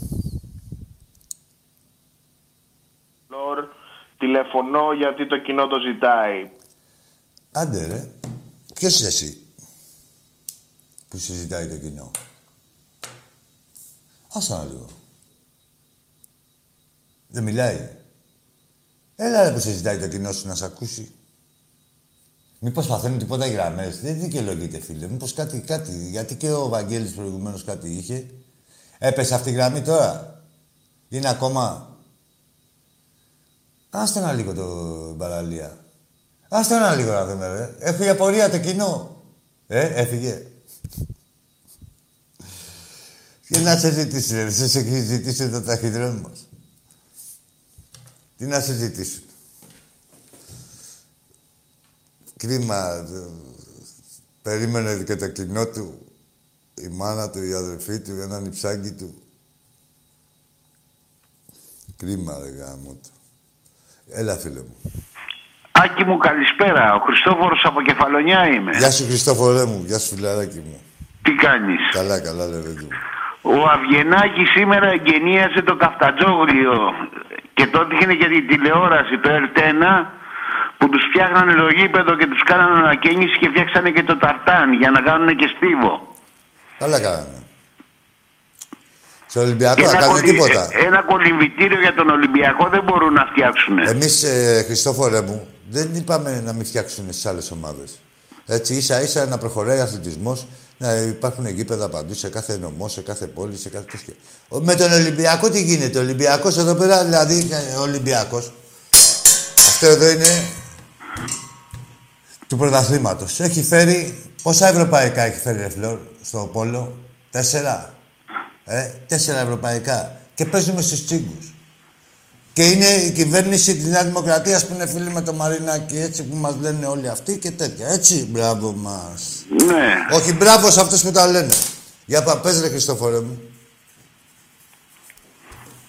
Λορ, τηλεφωνώ γιατί το κοινό το ζητάει. Άντε ρε. Ποιος είσαι εσύ που συζητάει το κοινό; Άσε ένα λίγο. Δεν μιλάει. Έλα ρε που συζητάει το κοινό σου να σε ακούσει. Μήπως παθαίνουν τίποτα οι γραμμές; Δεν δικαιολογείται φίλε. Μήπως κάτι, κάτι. Γιατί και ο Βαγγέλης προηγουμένως κάτι είχε. Έπεσε αυτή η γραμμή τώρα. Είναι ακόμα. Άστε ένα λίγο το παραλία. Άστε ένα λίγο να δούμε, ρε. Έφυγε απορία το κοινό. Ε, έφυγε. Και να σε ζητήσει, ρε. Σε έχεις ζητήσει το ταχυδρόμο μας. Τι να σε ζητήσουν. Κρίμα. ε, Περίμενε και το κοινό του, η μάνα του, η αδερφή του, έναν υψάκι του. Κρίμα, ρε γάμο του. Έλα, φίλε μου. Άκη μου, καλησπέρα. Ο Χριστόφορος από Κεφαλονιά είμαι. Γεια σου, Χριστόφορέ μου. Γεια σου, φιλαράκι μου. Τι κάνεις; Καλά, καλά, ρε παιδί μου. Ο Αυγενάκης σήμερα εγγενίασε το καφτατζόγλιο και τότε είχε και την τηλεόραση, το ΕΡΤ1, που τους φτιάχνανε το γήπεδο και τους κάνανε ανακαίνιση και φτιάξανε και το ταρτάν για να κάνουν και στίβο. Καλά κάνανε. Στο Ολυμπιακό Και δεν ένα, κάνουν κολυ- τίποτα. ένα κολυμβητήριο για τον Ολυμπιακό δεν μπορούν να φτιάξουν. Εμείς, ε, Χριστόφορε μου, δεν είπαμε να μην φτιάξουν στις άλλες ομάδες. Έτσι, ίσα ίσα να προχωράει ο αθλητισμός, να υπάρχουν γήπεδα παντού, σε κάθε νομό, σε κάθε πόλη, σε κάθε τέτοιο. Ο- Με τον Ολυμπιακό τι γίνεται, ο Ολυμπιακός εδώ πέρα, δηλαδή, ε, ο Ολυμπιακός. Αυτό εδώ είναι του πρωταθλήματος. Έχει φέρει, πόσα ευρωπαϊκά έχει φέρει, ρε Φλόρ, στο Πόλο, τέσσερα; Ε, τέσσερα ευρωπαϊκά. Και παίζουμε στους τσίγκους. Και είναι η κυβέρνηση της Νέας Δημοκρατίας που είναι φίλοι με το Μαρινάκι, έτσι που μας λένε όλοι αυτοί και τέτοια. Έτσι, μπράβο μας. Ναι. Όχι, μπράβο σε αυτούς που τα λένε. Για πά, πες ρε Χριστόφορε μου.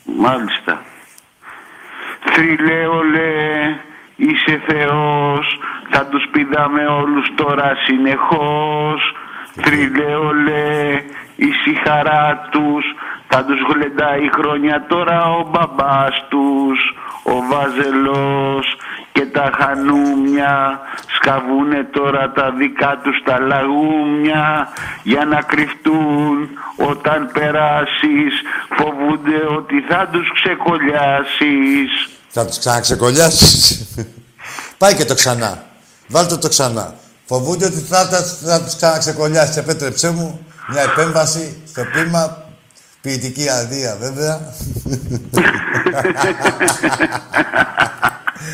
Μάλιστα. Θρυλέ ολέ, είσαι Θεός, θα τους πηδάμε όλους τώρα συνεχώς. Θρυλέ ολέ, είσαι η χαρά τους, θα τους γλεντάει χρόνια τώρα ο μπαμπάς τους. Ο Βάζελος και τα χανούμια σκαβούνε τώρα τα δικά τους τα λαγούμια για να κρυφτούν όταν περάσεις φοβούνται ότι θα τους ξεκολλιάσεις Θα τους ξαναξεκολλιάσεις. Πάει και το ξανά. Βάλτε το ξανά. Φοβούνται ότι θα, θα, θα τους ξαναξεκολλιάσεις. Επέτρεψέ μου μια επέμβαση στο πείμα Ποιητική αδεία, βέβαια.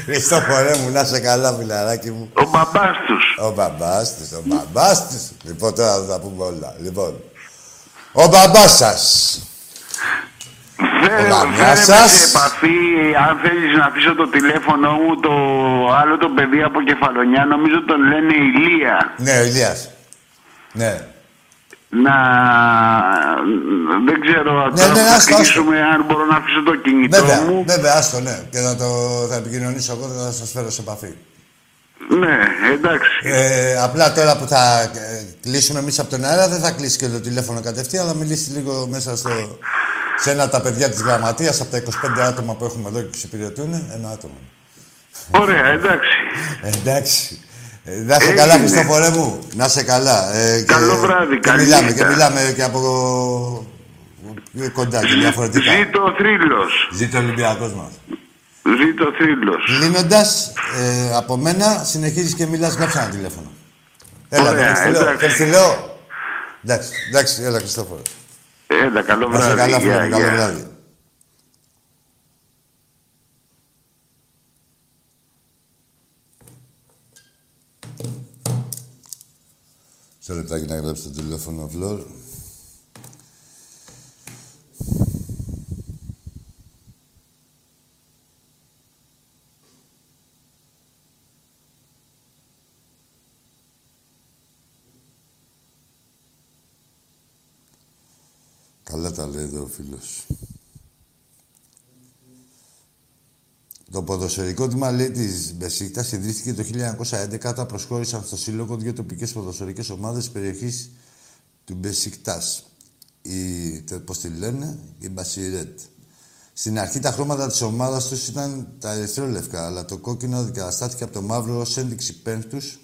Χριστόφορέ μου, να σε καλά, φιλαράκι μου. Ο μπαμπάς τους. Ο μπαμπάς τους, ο μπαμπάς τους. Λοιπόν, τώρα θα τα πούμε όλα. Λοιπόν, ο μπαμπάς σας. Φέρε Όλα, φέρε γεια με σας. σε επαφή, αν θέλεις να αφήσω το τηλέφωνο μου, το άλλο το παιδί από Κεφαλονιά, νομίζω τον λένε Ηλία. Ναι, ο Ηλίας. Ναι. Να... Δεν ξέρω, Ναι, τώρα ναι, που θα άστο, άστο. κλείσουμε, αν μπορώ να αφήσω το κινητό Βέβαια, μου. βέβαια, άστο, ναι. Και θα το θα επικοινωνήσω εγώ, θα σας φέρω σε επαφή. Ναι, εντάξει. Ε, απλά τώρα που θα ε, κλείσουμε εμείς από τον αέρα, δεν θα κλείσει και το τηλέφωνο κατευθείαν, αλλά μιλήσει λίγο μέσα στο, σε ένα από τα παιδιά της γραμματείας, από τα 25 άτομα που έχουμε εδώ και εξυπηρετούν, ένα άτομο. Ωραία, εντάξει. Ε, εντάξει. Ε, να είσαι καλά, Έγινε. Χριστόφορέ μου. Να είσαι καλά. Ε, και- Καλό βράδυ, και καλή μιλάμε, και νύχτα. μιλάμε και από ε, κοντά και διαφορετικά. Ζήτω ο θρύλος. Ζήτω ο Ολυμπιακός μας. Ζήτω ο θρύλος. Κλείνοντας, ε, από μένα συνεχίζεις και μιλάς, γράψε ένα τηλέφωνο. Έλα, Ωραία, θέλεις τι λέω, εντάξει. θέλεις τι λέω; Εντάξει, εντάξει, έλα Χριστόφορο. Έλα, καλό Να είσαι βράδυ. καλά, φίλε Γεια, μου, καλό γεια. βράδυ. Σε λεπτάκι να γράψει το τηλέφωνο, Φλόρ. Καλά τα λέει εδώ ο φίλος. Το ποδοσφαιρικό τμήμα λέει τη Μπεσίκτα ιδρύθηκε το 1911 όταν προσχώρησαν στο σύλλογο δύο τοπικές ποδοσφαιρικές ομάδες της περιοχής του Μπεσικτά. Η, πώς τη λένε, η Μπασιρέτ. Στην αρχή τα χρώματα της ομάδας τους ήταν τα ερυθρόλευκα, αλλά το κόκκινο αντικαταστάθηκε από το μαύρο ως ένδειξη πέμπτους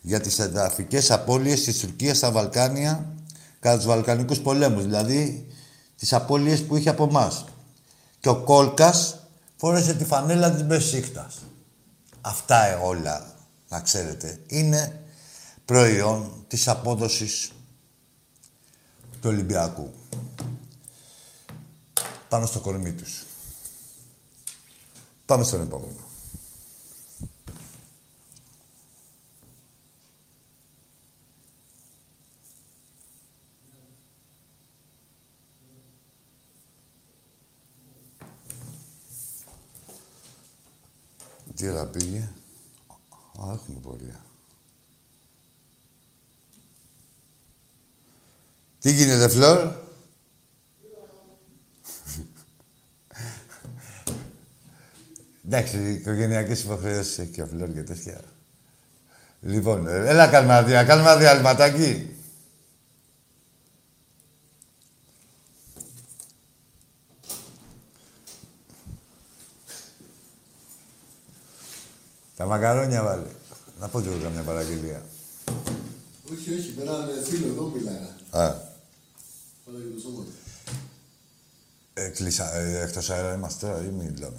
για τις εδαφικές απώλειες της Τουρκίας στα Βαλκάνια κατά τους Βαλκανικούς πολέμους. Δηλαδή τις απώλειες που είχε από εμάς. Και ο Κόλκας φόρεσε τη φανέλα της Μπεσίκτας. Αυτά όλα, να ξέρετε, είναι προϊόν της απόδοσης του Ολυμπιακού. Πάνω στο κορμί τους. Πάμε στον επόμενο. Τι ώρα πήγε; Α, έχουμε πορεία. Τι γίνεται, Φλόρ; Εντάξει, οικογενειακές υποχρεώσεις έχει και ο Φλόρ και τέτοια. Λοιπόν, ε, έλα κάνουμε ένα δια- κάνουμε ένα διαλυματάκι. Τα μακαρόνια βάλε. Να πω και εγώ καμιά παραγγελία. Όχι, όχι, με έναν φίλο εδώ μιλάγα. Α, Πάρα για το σώμα. ε, κλείσα, ε, εκτός αέρα είμαστε τώρα ή μιλάμε;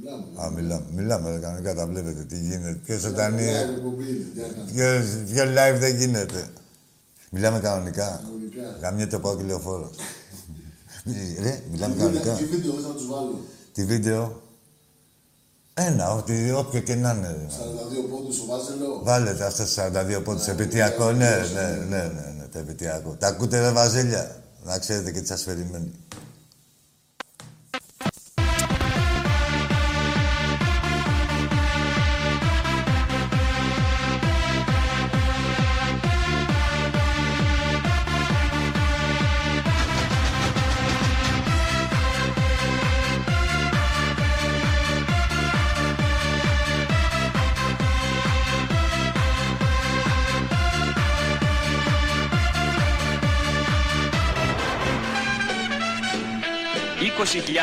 Μιλάμε. Α, μιλάμε. Μιλάμε, ρε, κανονικά τα βλέπετε τι γίνεται. Ποιο ζωντανή. Μια εκπομπή είναι, τι να κάνουμε. Ποιο ποιο live δεν γίνεται. Μιλάμε κανονικά. Κανονικά. Γαμιέται πάω και λεωφόρος. [LAUGHS] Ρε, μιλάμε Τι κανονικά. βίντεο- Τι βίντεο θες να τους βάλω. Τι βίντεο; Ένα, ότι, όποιο και να είναι. ρε. 42 πόντους ο Βάζελο. Βάλετε αυτά τα 42 πόντους επαιτειακό. Ναι, ναι, ναι, ναι, ναι, το επαιτειακό. Τα ακούτε ρε βαζέλια. Να ξέρετε και τις σας περιμένει.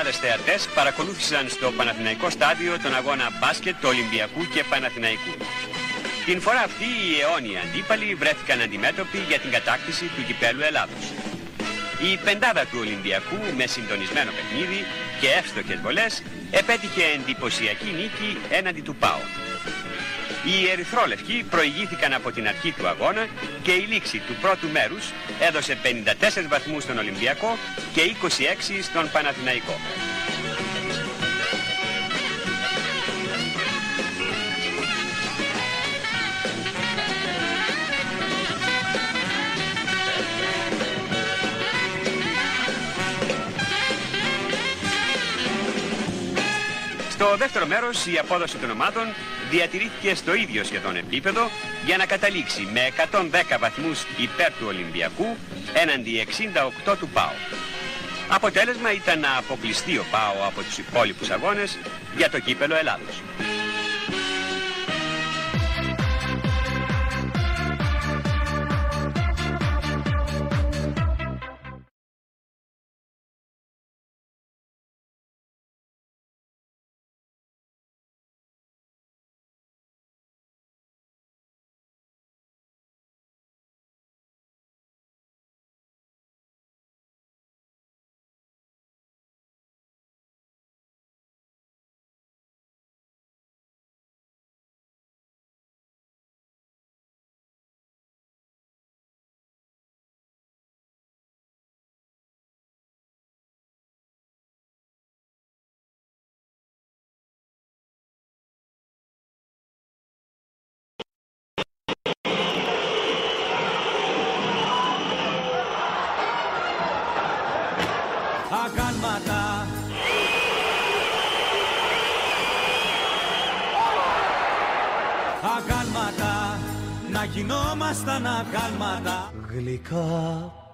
Θεατές παρακολούθησαν στο Παναθηναϊκό στάδιο τον αγώνα μπάσκετ του Ολυμπιακού και Παναθηναϊκού. Την φορά αυτή οι αιώνιοι αντίπαλοι βρέθηκαν αντιμέτωποι για την κατάκτηση του κυπέλου Ελλάδος. Η πεντάδα του Ολυμπιακού με συντονισμένο παιχνίδι και εύστοχες βολές επέτυχε εντυπωσιακή νίκη έναντι του ΠΑΟ. Οι ερυθρόλευκοι προηγήθηκαν από την αρχή του αγώνα και η λήξη του πρώτου μέρους έδωσε 54 βαθμούς στον Ολυμπιακό και 26 στον Παναθηναϊκό. Στο δεύτερο μέρος η απόδοση των ομάδων διατηρήθηκε στο ίδιο σχεδόν επίπεδο για να καταλήξει με 110 βαθμούς υπέρ του Ολυμπιακού έναντι 68 του ΠΑΟ. Αποτέλεσμα ήταν να αποκλειστεί ο ΠΑΟ από τους υπόλοιπους αγώνες για το κύπελο Ελλάδος. Γινόμασταν αγάλματα Γλυκά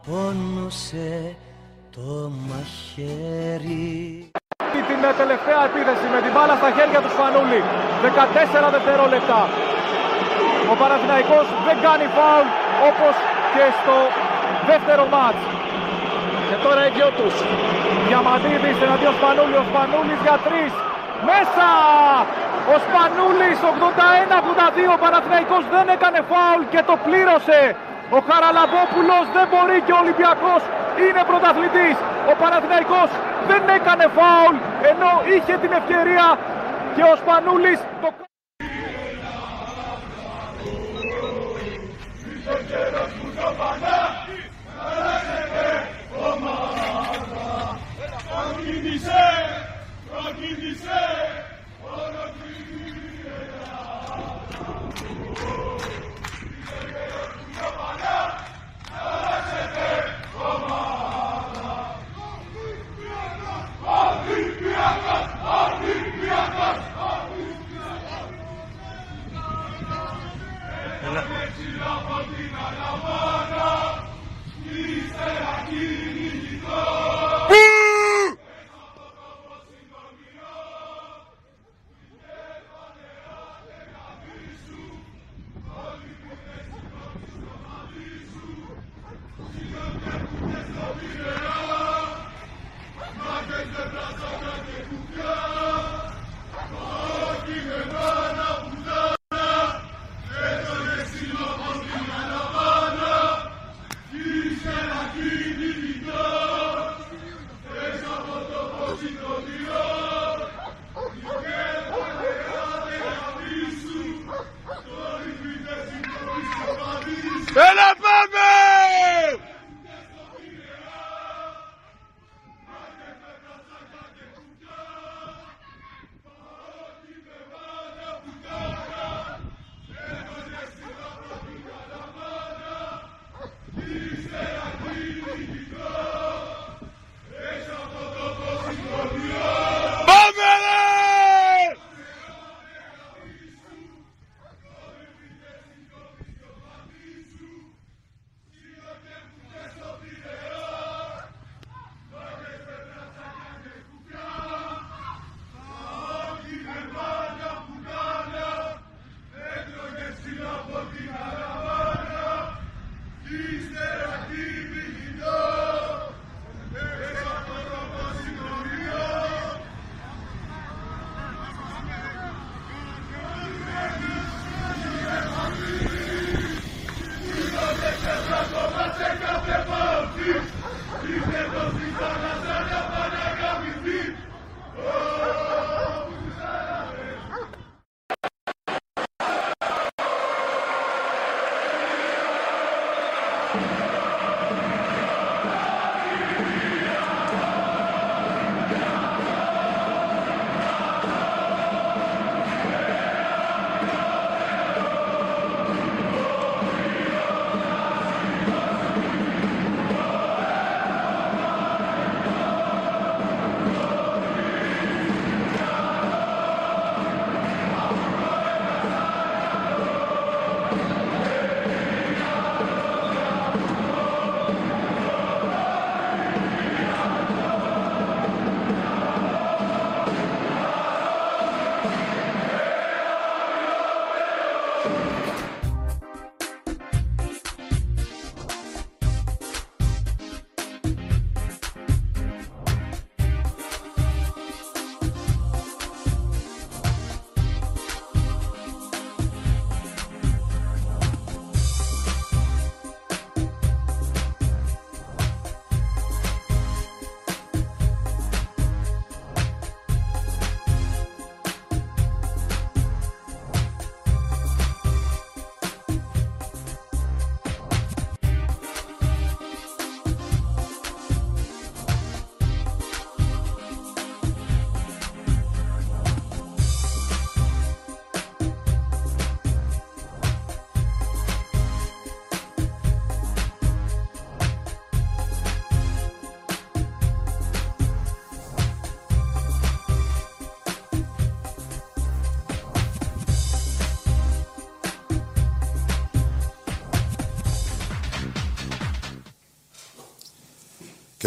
πόνωσε το μαχαίρι την τελευταία επίθεση με την μπάλα στα χέρια του Σπανούλη. 14 δευτερόλεπτα. Ο Παναθηναϊκός δεν κάνει φάουλ όπως και στο δεύτερο μάτς. Και τώρα οι δυο τους. Διαμαντίδης εναντίον Σπανούλη. Ο Σπανούλης για τρεις. Μέσα! Ο Σπανούλης 81-82. Ο Παναθηναϊκός δεν έκανε φάουλ και το πλήρωσε. Ο Χαραλαμπόπουλος δεν μπορεί και ο Ολυμπιακός είναι πρωταθλητής. Ο Παναθηναϊκός δεν έκανε φάουλ ενώ είχε την ευκαιρία και ο Σπανούλης το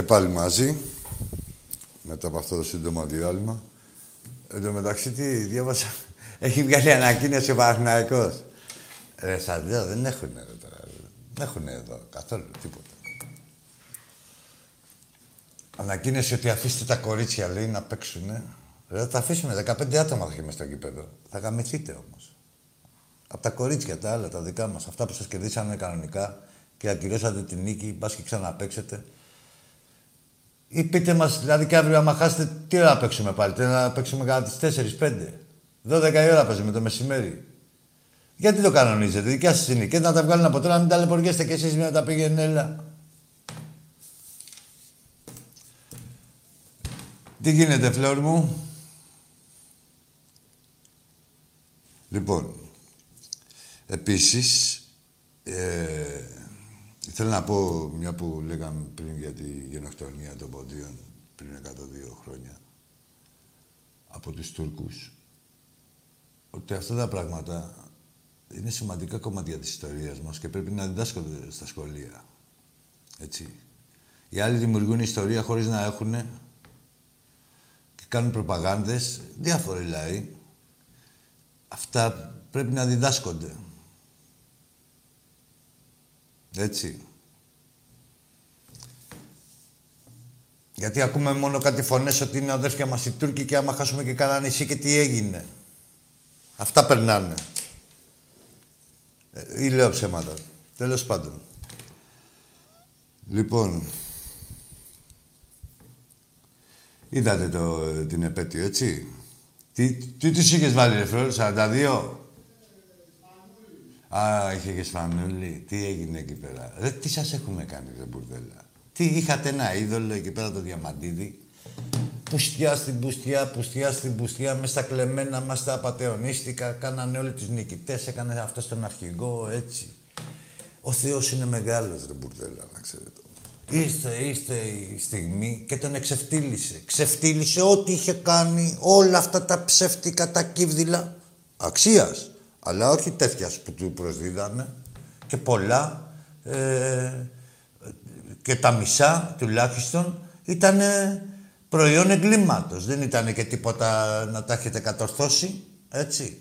πάλι μαζί, μετά από αυτό το σύντομο διάλειμμα. Εν τω μεταξύ, τι διάβασα. Έχει βγάλει ανακοίνωση ο Παναθηναϊκός. Ρε, σας λέω, δεν έχουν εδώ τώρα. Δεν έχουν εδώ καθόλου τίποτα. Ανακοίνωσε ότι αφήστε τα κορίτσια, λέει, να παίξουνε. Ρε, θα τα αφήσουμε. 15 άτομα θα έχει μες στο γήπεδο. Θα γαμηθείτε όμως. Από τα κορίτσια, τα άλλα, τα δικά μας. Αυτά που σας κερδίσανε κανονικά και ακυρώσατε την νίκη, μπας και ξαναπαίξετε. Ή πείτε μας, δηλαδή και αύριο άμα χάσετε, τι ώρα να παίξουμε πάλι; Τι ώρα να παίξουμε κατά τις 4-5. 12 η ώρα παίζουμε το μεσημέρι. Γιατί το κανονίζετε, δικιά σας είναι. Και να τα βγάλουν από τώρα, να μην ταλαιπωριέστε κι εσείς να τα πήγαινε, έλα. Τι γίνεται, φλόρ μου; Λοιπόν, επίσης, ε, θέλω να πω, μια που λέγαμε πριν για τη γενοκτονία των ποντίων πριν 102 χρόνια από τους Τούρκους, ότι αυτά τα πράγματα είναι σημαντικά κομμάτια της ιστορίας μας και πρέπει να διδάσκονται στα σχολεία. Έτσι. Οι άλλοι δημιουργούν ιστορία χωρίς να έχουν και κάνουν προπαγάνδες, διάφοροι λαοί. Αυτά πρέπει να διδάσκονται. Έτσι. Γιατί ακούμε μόνο κάτι φωνές ότι είναι αδέρφια μας οι Τούρκοι και άμα χάσουμε και κανένα νησί και τι έγινε. Αυτά περνάνε. Ε, ή λέω ψέματα. Τέλος πάντων. Λοιπόν, είδατε το, την επέτειο, έτσι. Τι, τι τους είχες βάλει, ρε φρόλ, 42. Α, είχε και σφανούλη. Τι έγινε εκεί πέρα; Ρε, τι σας έχουμε κάνει, ρε μπουρδέλα; Τι, είχατε ένα είδωλο εκεί πέρα το διαμαντίδι. Πουστιά στην πουστιά, πουστιά στην πουστιά, μες στα κλεμμένα μας τα απατεωνίστικα. Κάνανε όλοι τους νικητές, έκανε αυτό στον αρχηγό, έτσι. Ο Θεός είναι μεγάλος, ρε μπουρδέλα, να ξέρετε. Ήρθε, ήρθε η στιγμή και τον εξεφτύλισε. Ξεφτύλισε ό,τι είχε κάνει, όλα αυτά τα ψεύτικα, τα κύβδηλα. Αξίας, αλλά όχι τέτοια που του προσδίδανε. Και πολλά, ε, και τα μισά τουλάχιστον, ήταν προϊόν εγκλήματος. Δεν ήταν και τίποτα να τα έχετε κατορθώσει, έτσι.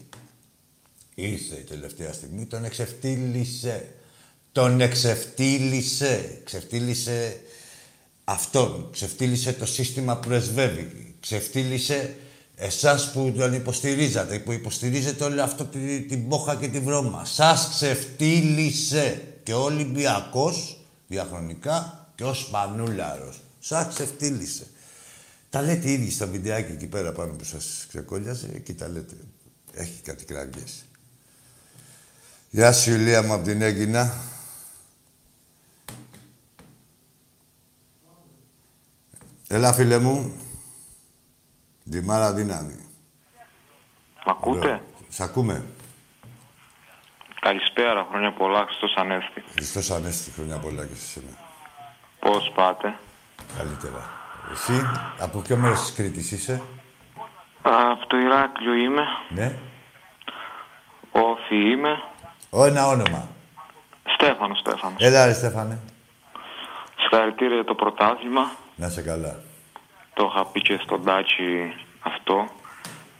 Ήρθε η τελευταία στιγμή, τον εξεφτύλισε. Τον εξεφτύλισε. Ξεφτύλισε αυτόν. Ξεφτύλισε το σύστημα που πρεσβεύει. Ξεφτύλισε εσάς που τον υποστηρίζατε, που υποστηρίζετε όλη αυτό την, την πόχα και την βρώμα. Σας ξεφτύλισε. Και ο Ολυμπιακός, διαχρονικά, και ο Σπανούλαρος. Σας ξεφτύλισε. Τα λέτε ήδη στα βιντεάκι εκεί πέρα πάνω που σας ξεκόλιαζε, εκεί τα λέτε. Έχει κάτι κράγγες. Γεια σου, Ηλία μου, από την Έγκυνα. Έλα, φίλε μου. Δημάρα δύναμη. Μ' ακούτε; Σ' ακούμε. Καλησπέρα, χρόνια πολλά, Χριστός Ανέστη. Χριστός Ανέστη, χρόνια πολλά και σε σένα. Πώς πάτε; Καλύτερα. Εσύ, από ποιο μέρος της Κρήτης είσαι; Α, Από το Ηράκλειο είμαι, Ναι. Όφη είμαι, Ω, ένα όνομα. Στέφανος, Στέφανος. Έλα, ρε Στέφανε. Συγχαρητήρια για το πρωτάθλημα. Να σε καλά. Το είχα πει και στον Τάτσι αυτό.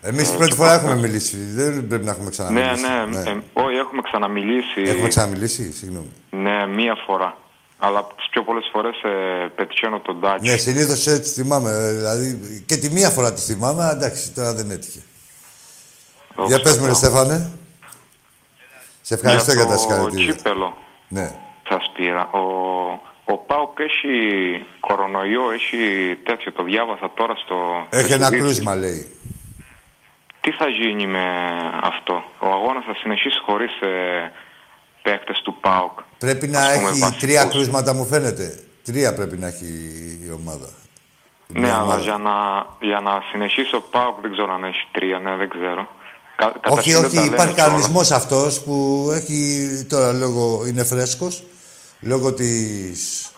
Εμείς Ε, την πρώτη το φορά πρωτάθλημα. έχουμε μιλήσει. Δεν πρέπει να έχουμε Ναι, ξαναμιλήσει. ναι, ε, όχι, έχουμε ξαναμιλήσει. Έχουμε ξαναμιλήσει, συγγνώμη. Ναι, μία φορά. Αλλά τις πιο πολλές φορές ε, πετυχαίνω τον Τάτσι. Ναι, συνήθως έτσι θυμάμαι. ε, Δηλαδή και τη μία φορά τη θυμάμαι, αλλά εντάξει, τώρα δεν έτυχε. Δόξα Για πες μου, τω ρε Θεώ. Στέφανε. Σε ευχαριστώ για, το τα συγχαρητήρια. τσίπελο Ναι. σας πήρα. Ο, ο Πάουκ έχει κορονοϊό, έχει τέτοιο, το διάβασα τώρα στο... Έχει στο ένα Twitter. κρούσμα, λέει. Τι θα γίνει με αυτό; Ο αγώνας θα συνεχίσει χωρίς ε, παίκτες του ΠΑΟΚ. Πρέπει να Ας πούμε, έχει βασικούς; τρία κρούσματα, μου φαίνεται. Τρία πρέπει να έχει η ομάδα. Ναι, Μια αλλά ομάδα. για να, για να συνεχίσει ο ΠΑΟΚ δεν ξέρω αν έχει τρία, ναι, δεν ξέρω. Κα, Όχι, καταρχήν δεν όχι, τα λένε υπάρχει κιόλας. κανονισμός αυτός που έχει τώρα λόγω. είναι φρέσκος λόγω της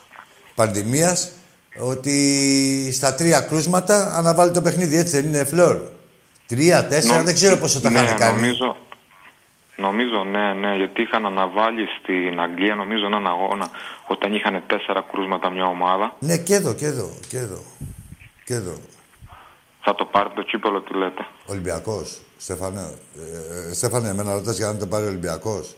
πανδημίας ότι στα τρία κρούσματα αναβάλει το παιχνίδι. Έτσι δεν είναι, Φλόρ; Τρία, τέσσερα, Νο- δεν ξέρω πόσο τα ναι, είχαν κάνει. Νομίζω, Νομίζω, ναι, ναι, γιατί είχαν αναβάλει στην Αγγλία, νομίζω, έναν αγώνα όταν είχαν τέσσερα κρούσματα μια ομάδα. Ναι, και εδώ, και εδώ, και εδώ. Και εδώ. Θα το πάρει το κύπελο, τι λέτε. Ολυμπιακός. Στέφανε, ε, Στέφανε, εμένα ρωτάς για να το πάρει ο Ολυμπιακός.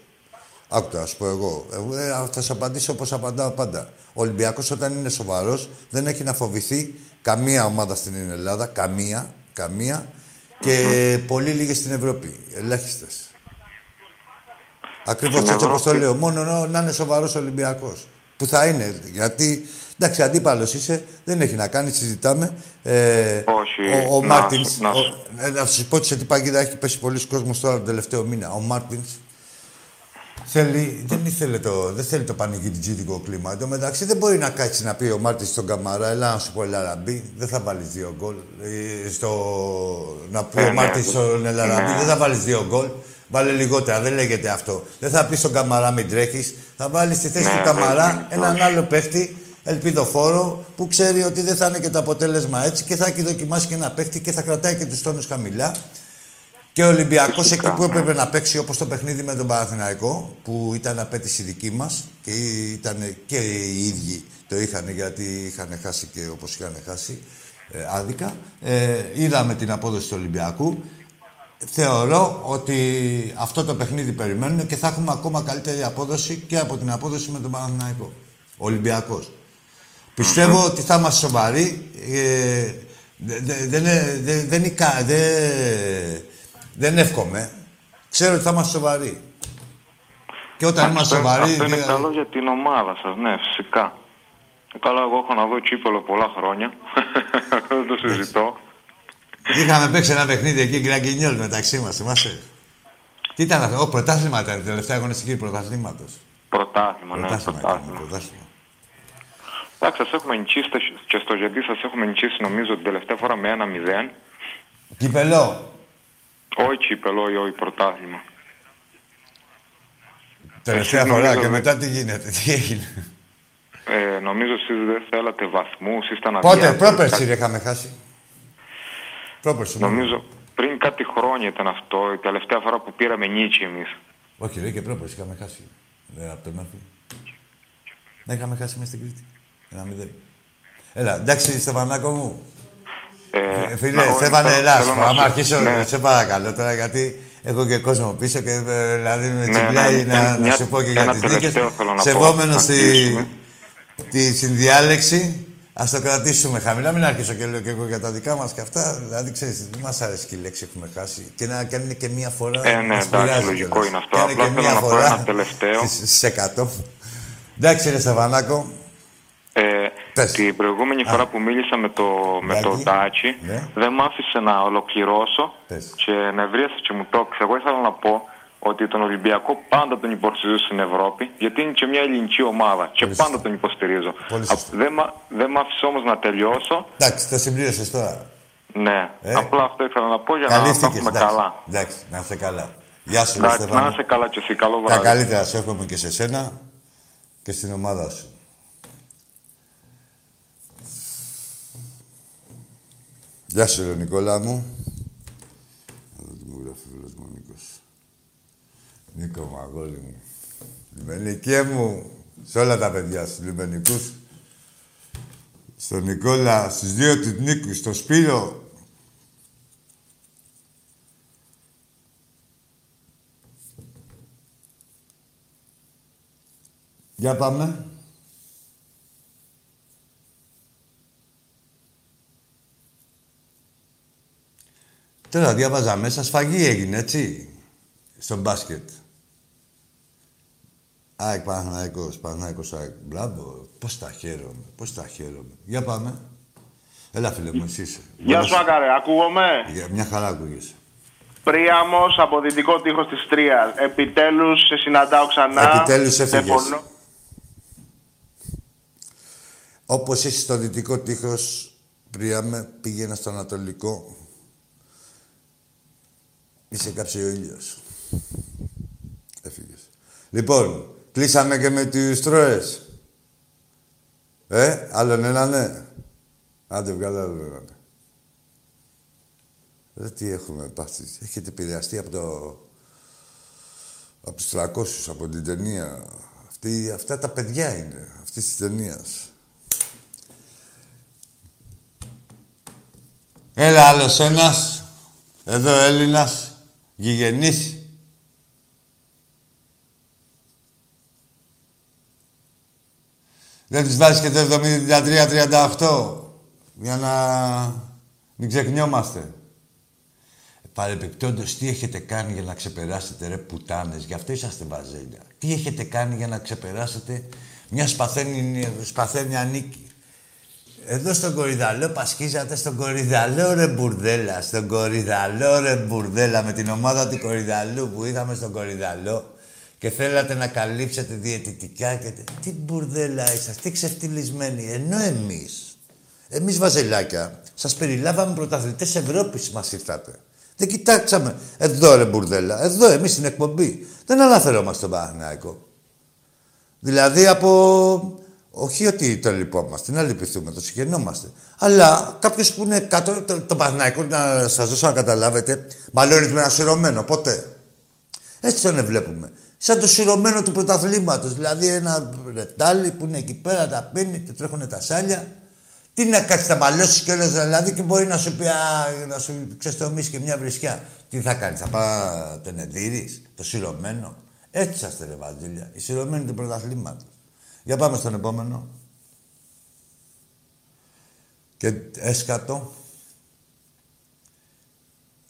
Άκουτα, ας πω εγώ. εγώ ε, θα σου απαντήσω όπως απαντάω πάντα. Ο Ολυμπιακός όταν είναι σοβαρός δεν έχει να φοβηθεί καμία ομάδα στην Ελλάδα. Καμία. Καμία. Και πολύ λίγες στην Ευρώπη. Ελάχιστες. Ακριβώς Στην έτσι όπως το Ευρώπη. λέω. Μόνο να- να είναι σοβαρός Ολυμπιακός. Που θα είναι. Γιατί εντάξει, αντίπαλος είσαι, δεν έχει να κάνει, συζητάμε. Ε, Όχι, Ο, ο να Μάρτινς. σου- να σου- Να σας πω σε τι παγίδα έχει πέσει πολύς κόσμος τώρα τον τελευταίο μήνα. Ο Μάρτινς θέλει, δεν, ήθελε το, δεν θέλει το πανηγυριτζίδικο κλίμα. Εν τω μεταξύ δεν μπορεί να κάτσει να πει ο Μάρτιν στον Καμαρά, έλα να σου πω Ελ Αραμπί, δεν θα βάλεις δύο γκολ. Ε, στο, να πει Ε, ο ναι, Μάρτιν δεν- στον Ελαραμπή, ναι. δεν θα βάλεις δύο γκολ. Βάλε λιγότερα, δεν λέγεται αυτό. Δεν θα πει στον Καμαρά μην τρέχεις. Θα βάλεις στη θέση Ναι, του δεν Καμαρά γίνεται, έναν όχι. άλλο παίχτη, ελπιδοφόρο, που ξέρει ότι δεν θα είναι και το αποτέλεσμα έτσι και θα έχει δοκιμάσει και ένα παίχτη και θα κρατάει και τους τόνους χαμηλά. Και ο Ολυμπιακός εκεί που έπρεπε να παίξει όπως το παιχνίδι με τον Παναθηναϊκό, που ήταν απέτηση δική μας και ήταν και οι ίδιοι το είχαν γιατί είχαν χάσει και όπως είχαν χάσει ε, άδικα. Ε, είδαμε την απόδοση του Ολυμπιακού. Θεωρώ ότι αυτό το παιχνίδι περιμένουν και θα έχουμε ακόμα καλύτερη απόδοση και από την απόδοση με τον Παναθηναϊκό. Ο Ολυμπιακός. Πιστεύω ότι θα είμαστε σοβαροί. Ε, δε- δε- δεν, ε, δε- δεν, ικα- δε- δεν εύχομαι. Ξέρω ότι θα είμαστε σοβαροί. Και όταν είμαστε Αυτό- σοβαροί... Αυτό είναι δηλαδή- καλό για την ομάδα σας, ναι, φυσικά. Ε, Καλά, εγώ έχω να δω κύπελο πολλά χρόνια. [LAUGHS] Δεν το συζητώ. Είχαμε παίξει ένα παιχνίδι εκεί, γκραγκινιόλ μεταξύ μας, θυμάσαι. Τι ήταν αυτό, ο πρωτάθλημα ήταν, η τελευταία αγωνιστική πρωταθλήματος. Πρωτάθλημα, ναι, Πρωτάθλημα πρωτάθλημα. ήταν, πρωτάθλημα. Εντάξει, σας έχουμε νικήσει και στο γιατί σας έχουμε νικήσει νομίζω την τελευταία φορά με ένα 0. Κυπελό. Όχι κύπελο, όχι, όχι πρωτάθλημα. Τελευταία Εσείς φορά νομίζω και δεν- μετά τι γίνεται, τι έγινε. Ε, νομίζω εσείς δεν θέλατε βαθμούς, ήσταν Πότε, αδιάφοροι. πρόπερση ρε είχαμε χάσει. Πρόπερση. ναι. Νομίζω πριν κάτι χρόνια ήταν αυτό, η τελευταία φορά που πήραμε νίκη εμείς. Όχι ρε και πρόπερση είχαμε χάσει. Ε, από τον Μάρτιο. Δεν είχαμε χάσει μέσα στην Κρήτη. Ένα μηδέν. Έλα, εντάξει Στεφανάκο μου. Ε, φίλε, να- Στέφανε, θέλω- ελάς. θέλω να Άμα σου- αρχίσω, ναι. σε παρακαλώ τώρα, γιατί έχω και κόσμο πίσω και ε, δηλαδή με Ναι, τσιμπλάει ναι, να, ναι, να μια- σου πω και για ένα τις δίκες. τελευταίο θέλω να πω, Σεβόμενο να στη, κλείσουμε. τη συνδιάλεξη, ας το κρατήσουμε χαμηλά. Μην αρχίσω και λέω και εγώ για τα δικά μας και αυτά. Δηλαδή, ξέρεις, δεν μας αρέσει και η λέξη έχουμε χάσει. Και να κάνει και μία φορά. Ε, ναι, μας εντάξει, πειράζει λογικό κιόλας. είναι αυτό. Κάνε Απλά και θέλω μία να πω φορά ένα τελευταίο. στις- Στις 100. Εντάξει, ρε Στεφανάκο. Ε, την προηγούμενη φορά που μίλησα με το, με το Τάτσι, Ναι. δεν μ' άφησε να ολοκληρώσω Πες. και νευρίασε και μου το έκλεισε. Εγώ ήθελα να πω ότι τον Ολυμπιακό πάντα τον υποστηρίζω στην Ευρώπη, γιατί είναι και μια ελληνική ομάδα και πάντα τον υποστηρίζω. Πολύ Α, Δεν, μ' α- δεν μ' άφησε όμως να τελειώσω. Εντάξει, το συμπλήρωσες τώρα. Ναι, Ε. απλά αυτό ήθελα να πω για να τα Καλύφθηκες, έχουμε εντάξει. καλά. Εντάξει, να είστε καλά. Γεια σου, ρε Εντάξει, Στεφάνο. να είσαι καλά και εσύ. Καλό Τα βράδυ. καλύτερα σου εύχομαι και σε σένα και στην ομάδα σου. Γεια σου, ρε Νικόλα μου. Εδώ τι μου γράφει ο φίλος μου ο Νίκος. Νίκο Μαγόλη μου. Λιμενικέ μου, σε όλα τα παιδιά, στους λιμενικούς. Στον Νικόλα, στους δύο τους Νίκους, στο Σπύρο. Για πάμε. Τώρα διάβαζα μέσα, σφαγή έγινε, έτσι, στο μπάσκετ. ΑΕΚ, Παναθηναϊκός, Παναθηναϊκός, ΑΕΚ. Μπράβο, πώς τα χαίρομαι, πώς τα χαίρομαι. Για πάμε. Έλα, φίλε μου, εσύ είσαι. Γεια σου, Άκαρε. Ακούγομαι; Για μια χαρά ακούγεσαι. Πρίαμος από δυτικό τείχος της Τρίας. Επιτέλους σε συναντάω ξανά. Επιτέλους έφυγες. Τηλεφωνώ. Όπως είσαι στο δυτικό τείχος, Πριάμε, πήγαινε στο ανατολικό. Είσαι κάψε ο ήλιος. Έφυγες. Λοιπόν, κλείσαμε και με τους τρώες. Ε, άλλον ένα ναι. Άντε, βγάλε άλλον ένα ναι. Ρε, τι έχουμε πάθει. Έχετε επηρεαστεί από το... Από τους 300, από την ταινία. Αυτή, αυτά τα παιδιά είναι, αυτής της ταινίας. Έλα άλλος ένας. Εδώ Έλληνας. Γηγενής. Δεν τις βάζεις και το 73-38 για να μην ξεχνιόμαστε. Παρεπιπτόντως, τι έχετε κάνει για να ξεπεράσετε ρε πουτάνες, γι' αυτό είσαστε βαζέλια. Τι έχετε κάνει για να ξεπεράσετε μια σπαθένια, σπαθένια νίκη; Εδώ στον Κορυδαλό πασχίζατε στον Κορυδαλό ρε μπουρδέλα, στον Κορυδαλό ρε μπουρδέλα με την ομάδα του Κορυδαλού που είχαμε στον Κορυδαλό και θέλατε να καλύψετε διαιτητικά και... τε- Τι μπουρδέλα είσαστε, τι ξεφτυλισμένοι. Ενώ εμείς, εμείς βαζελάκια, σας περιλάβαμε πρωταθλητές Ευρώπης μας ήρθατε. Δεν κοιτάξαμε. Εδώ ρε μπουρδέλα, εδώ εμείς στην εκπομπή. Δεν αναφερόμαστε στον Παναθηναϊκό. Δηλαδή από... Όχι ότι το λυπόμαστε, να λυπηθούμε, το συγχαινόμαστε. Αλλά κάποιος που είναι κάτω, το, το Παναθηναϊκό, να σας δώσω να καταλάβετε, μαλλώνει με ένα σειρωμένο. Ποτέ. Έτσι τον βλέπουμε. Σαν το σειρωμένο του πρωταθλήματος. Δηλαδή ένα ρετάλι που είναι εκεί πέρα, τα πίνει και τρέχουν τα σάλια. Τι να κάτσει, θα μαλώσεις κιόλας δηλαδή και μπορεί να σου πει, α, να σου ξεστομίσει και μια βρισιά. Τι θα κάνεις, θα πάει τον Εδύρη, το σειρωμένο. Έτσι είσαστε ρε Βαζίλια, οι σειρωμένοι του πρωταθλήματος. Για πάμε στον επόμενο. Και έσκατο.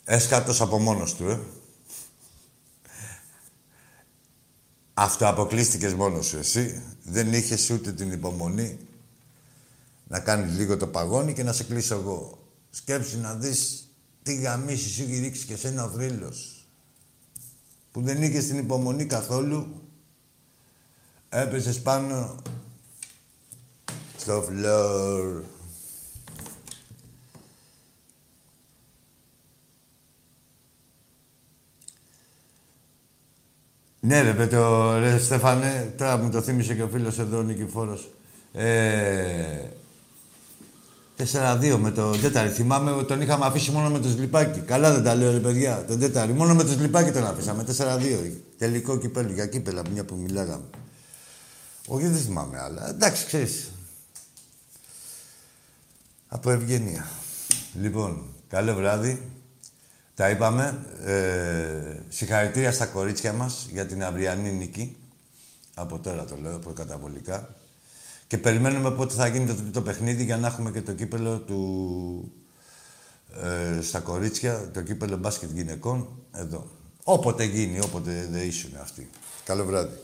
Έσκατος από μόνος του, ε. Αυτοαποκλείστηκες μόνος σου εσύ. Δεν είχες ούτε την υπομονή να κάνεις λίγο το παγόνι και να σε κλείσω εγώ. Σκέψου να δεις τι γαμίση σου έχει ρίξει και σένα ο θρύλος. Που δεν είχες την υπομονή καθόλου. Έπεσες πάνω στο φλόρ. Ναι ρε, το, ρε Στέφανε, τώρα μου το θύμισε και ο φίλος εδώ ο Νικηφόρος. Ε, 4-2 με το τέταρη. Θυμάμαι τον είχαμε αφήσει μόνο με το Σλιπάκι. Καλά δεν τα λέω ρε παιδιά. Τον τέταρη. Μόνο με το Σλιπάκι τον αφήσαμε. 4-2. Τελικό κυπέλο για κύπελα, μια που μιλάγαμε. Όχι, δεν θυμάμαι άλλα. Εντάξει, ξέρεις. Από ευγενία. Λοιπόν, καλό βράδυ. Τα είπαμε. Ε, συγχαρητήρια στα κορίτσια μας για την αυριανή νίκη. Από τώρα το λέω, προκαταβολικά. Και περιμένουμε πότε θα γίνει το τρίτο παιχνίδι για να έχουμε και το κύπελο του... Ε, στα κορίτσια, το κύπελο μπάσκετ γυναικών, εδώ. Όποτε γίνει, όποτε δεν ήσουν αυτοί. Καλό βράδυ.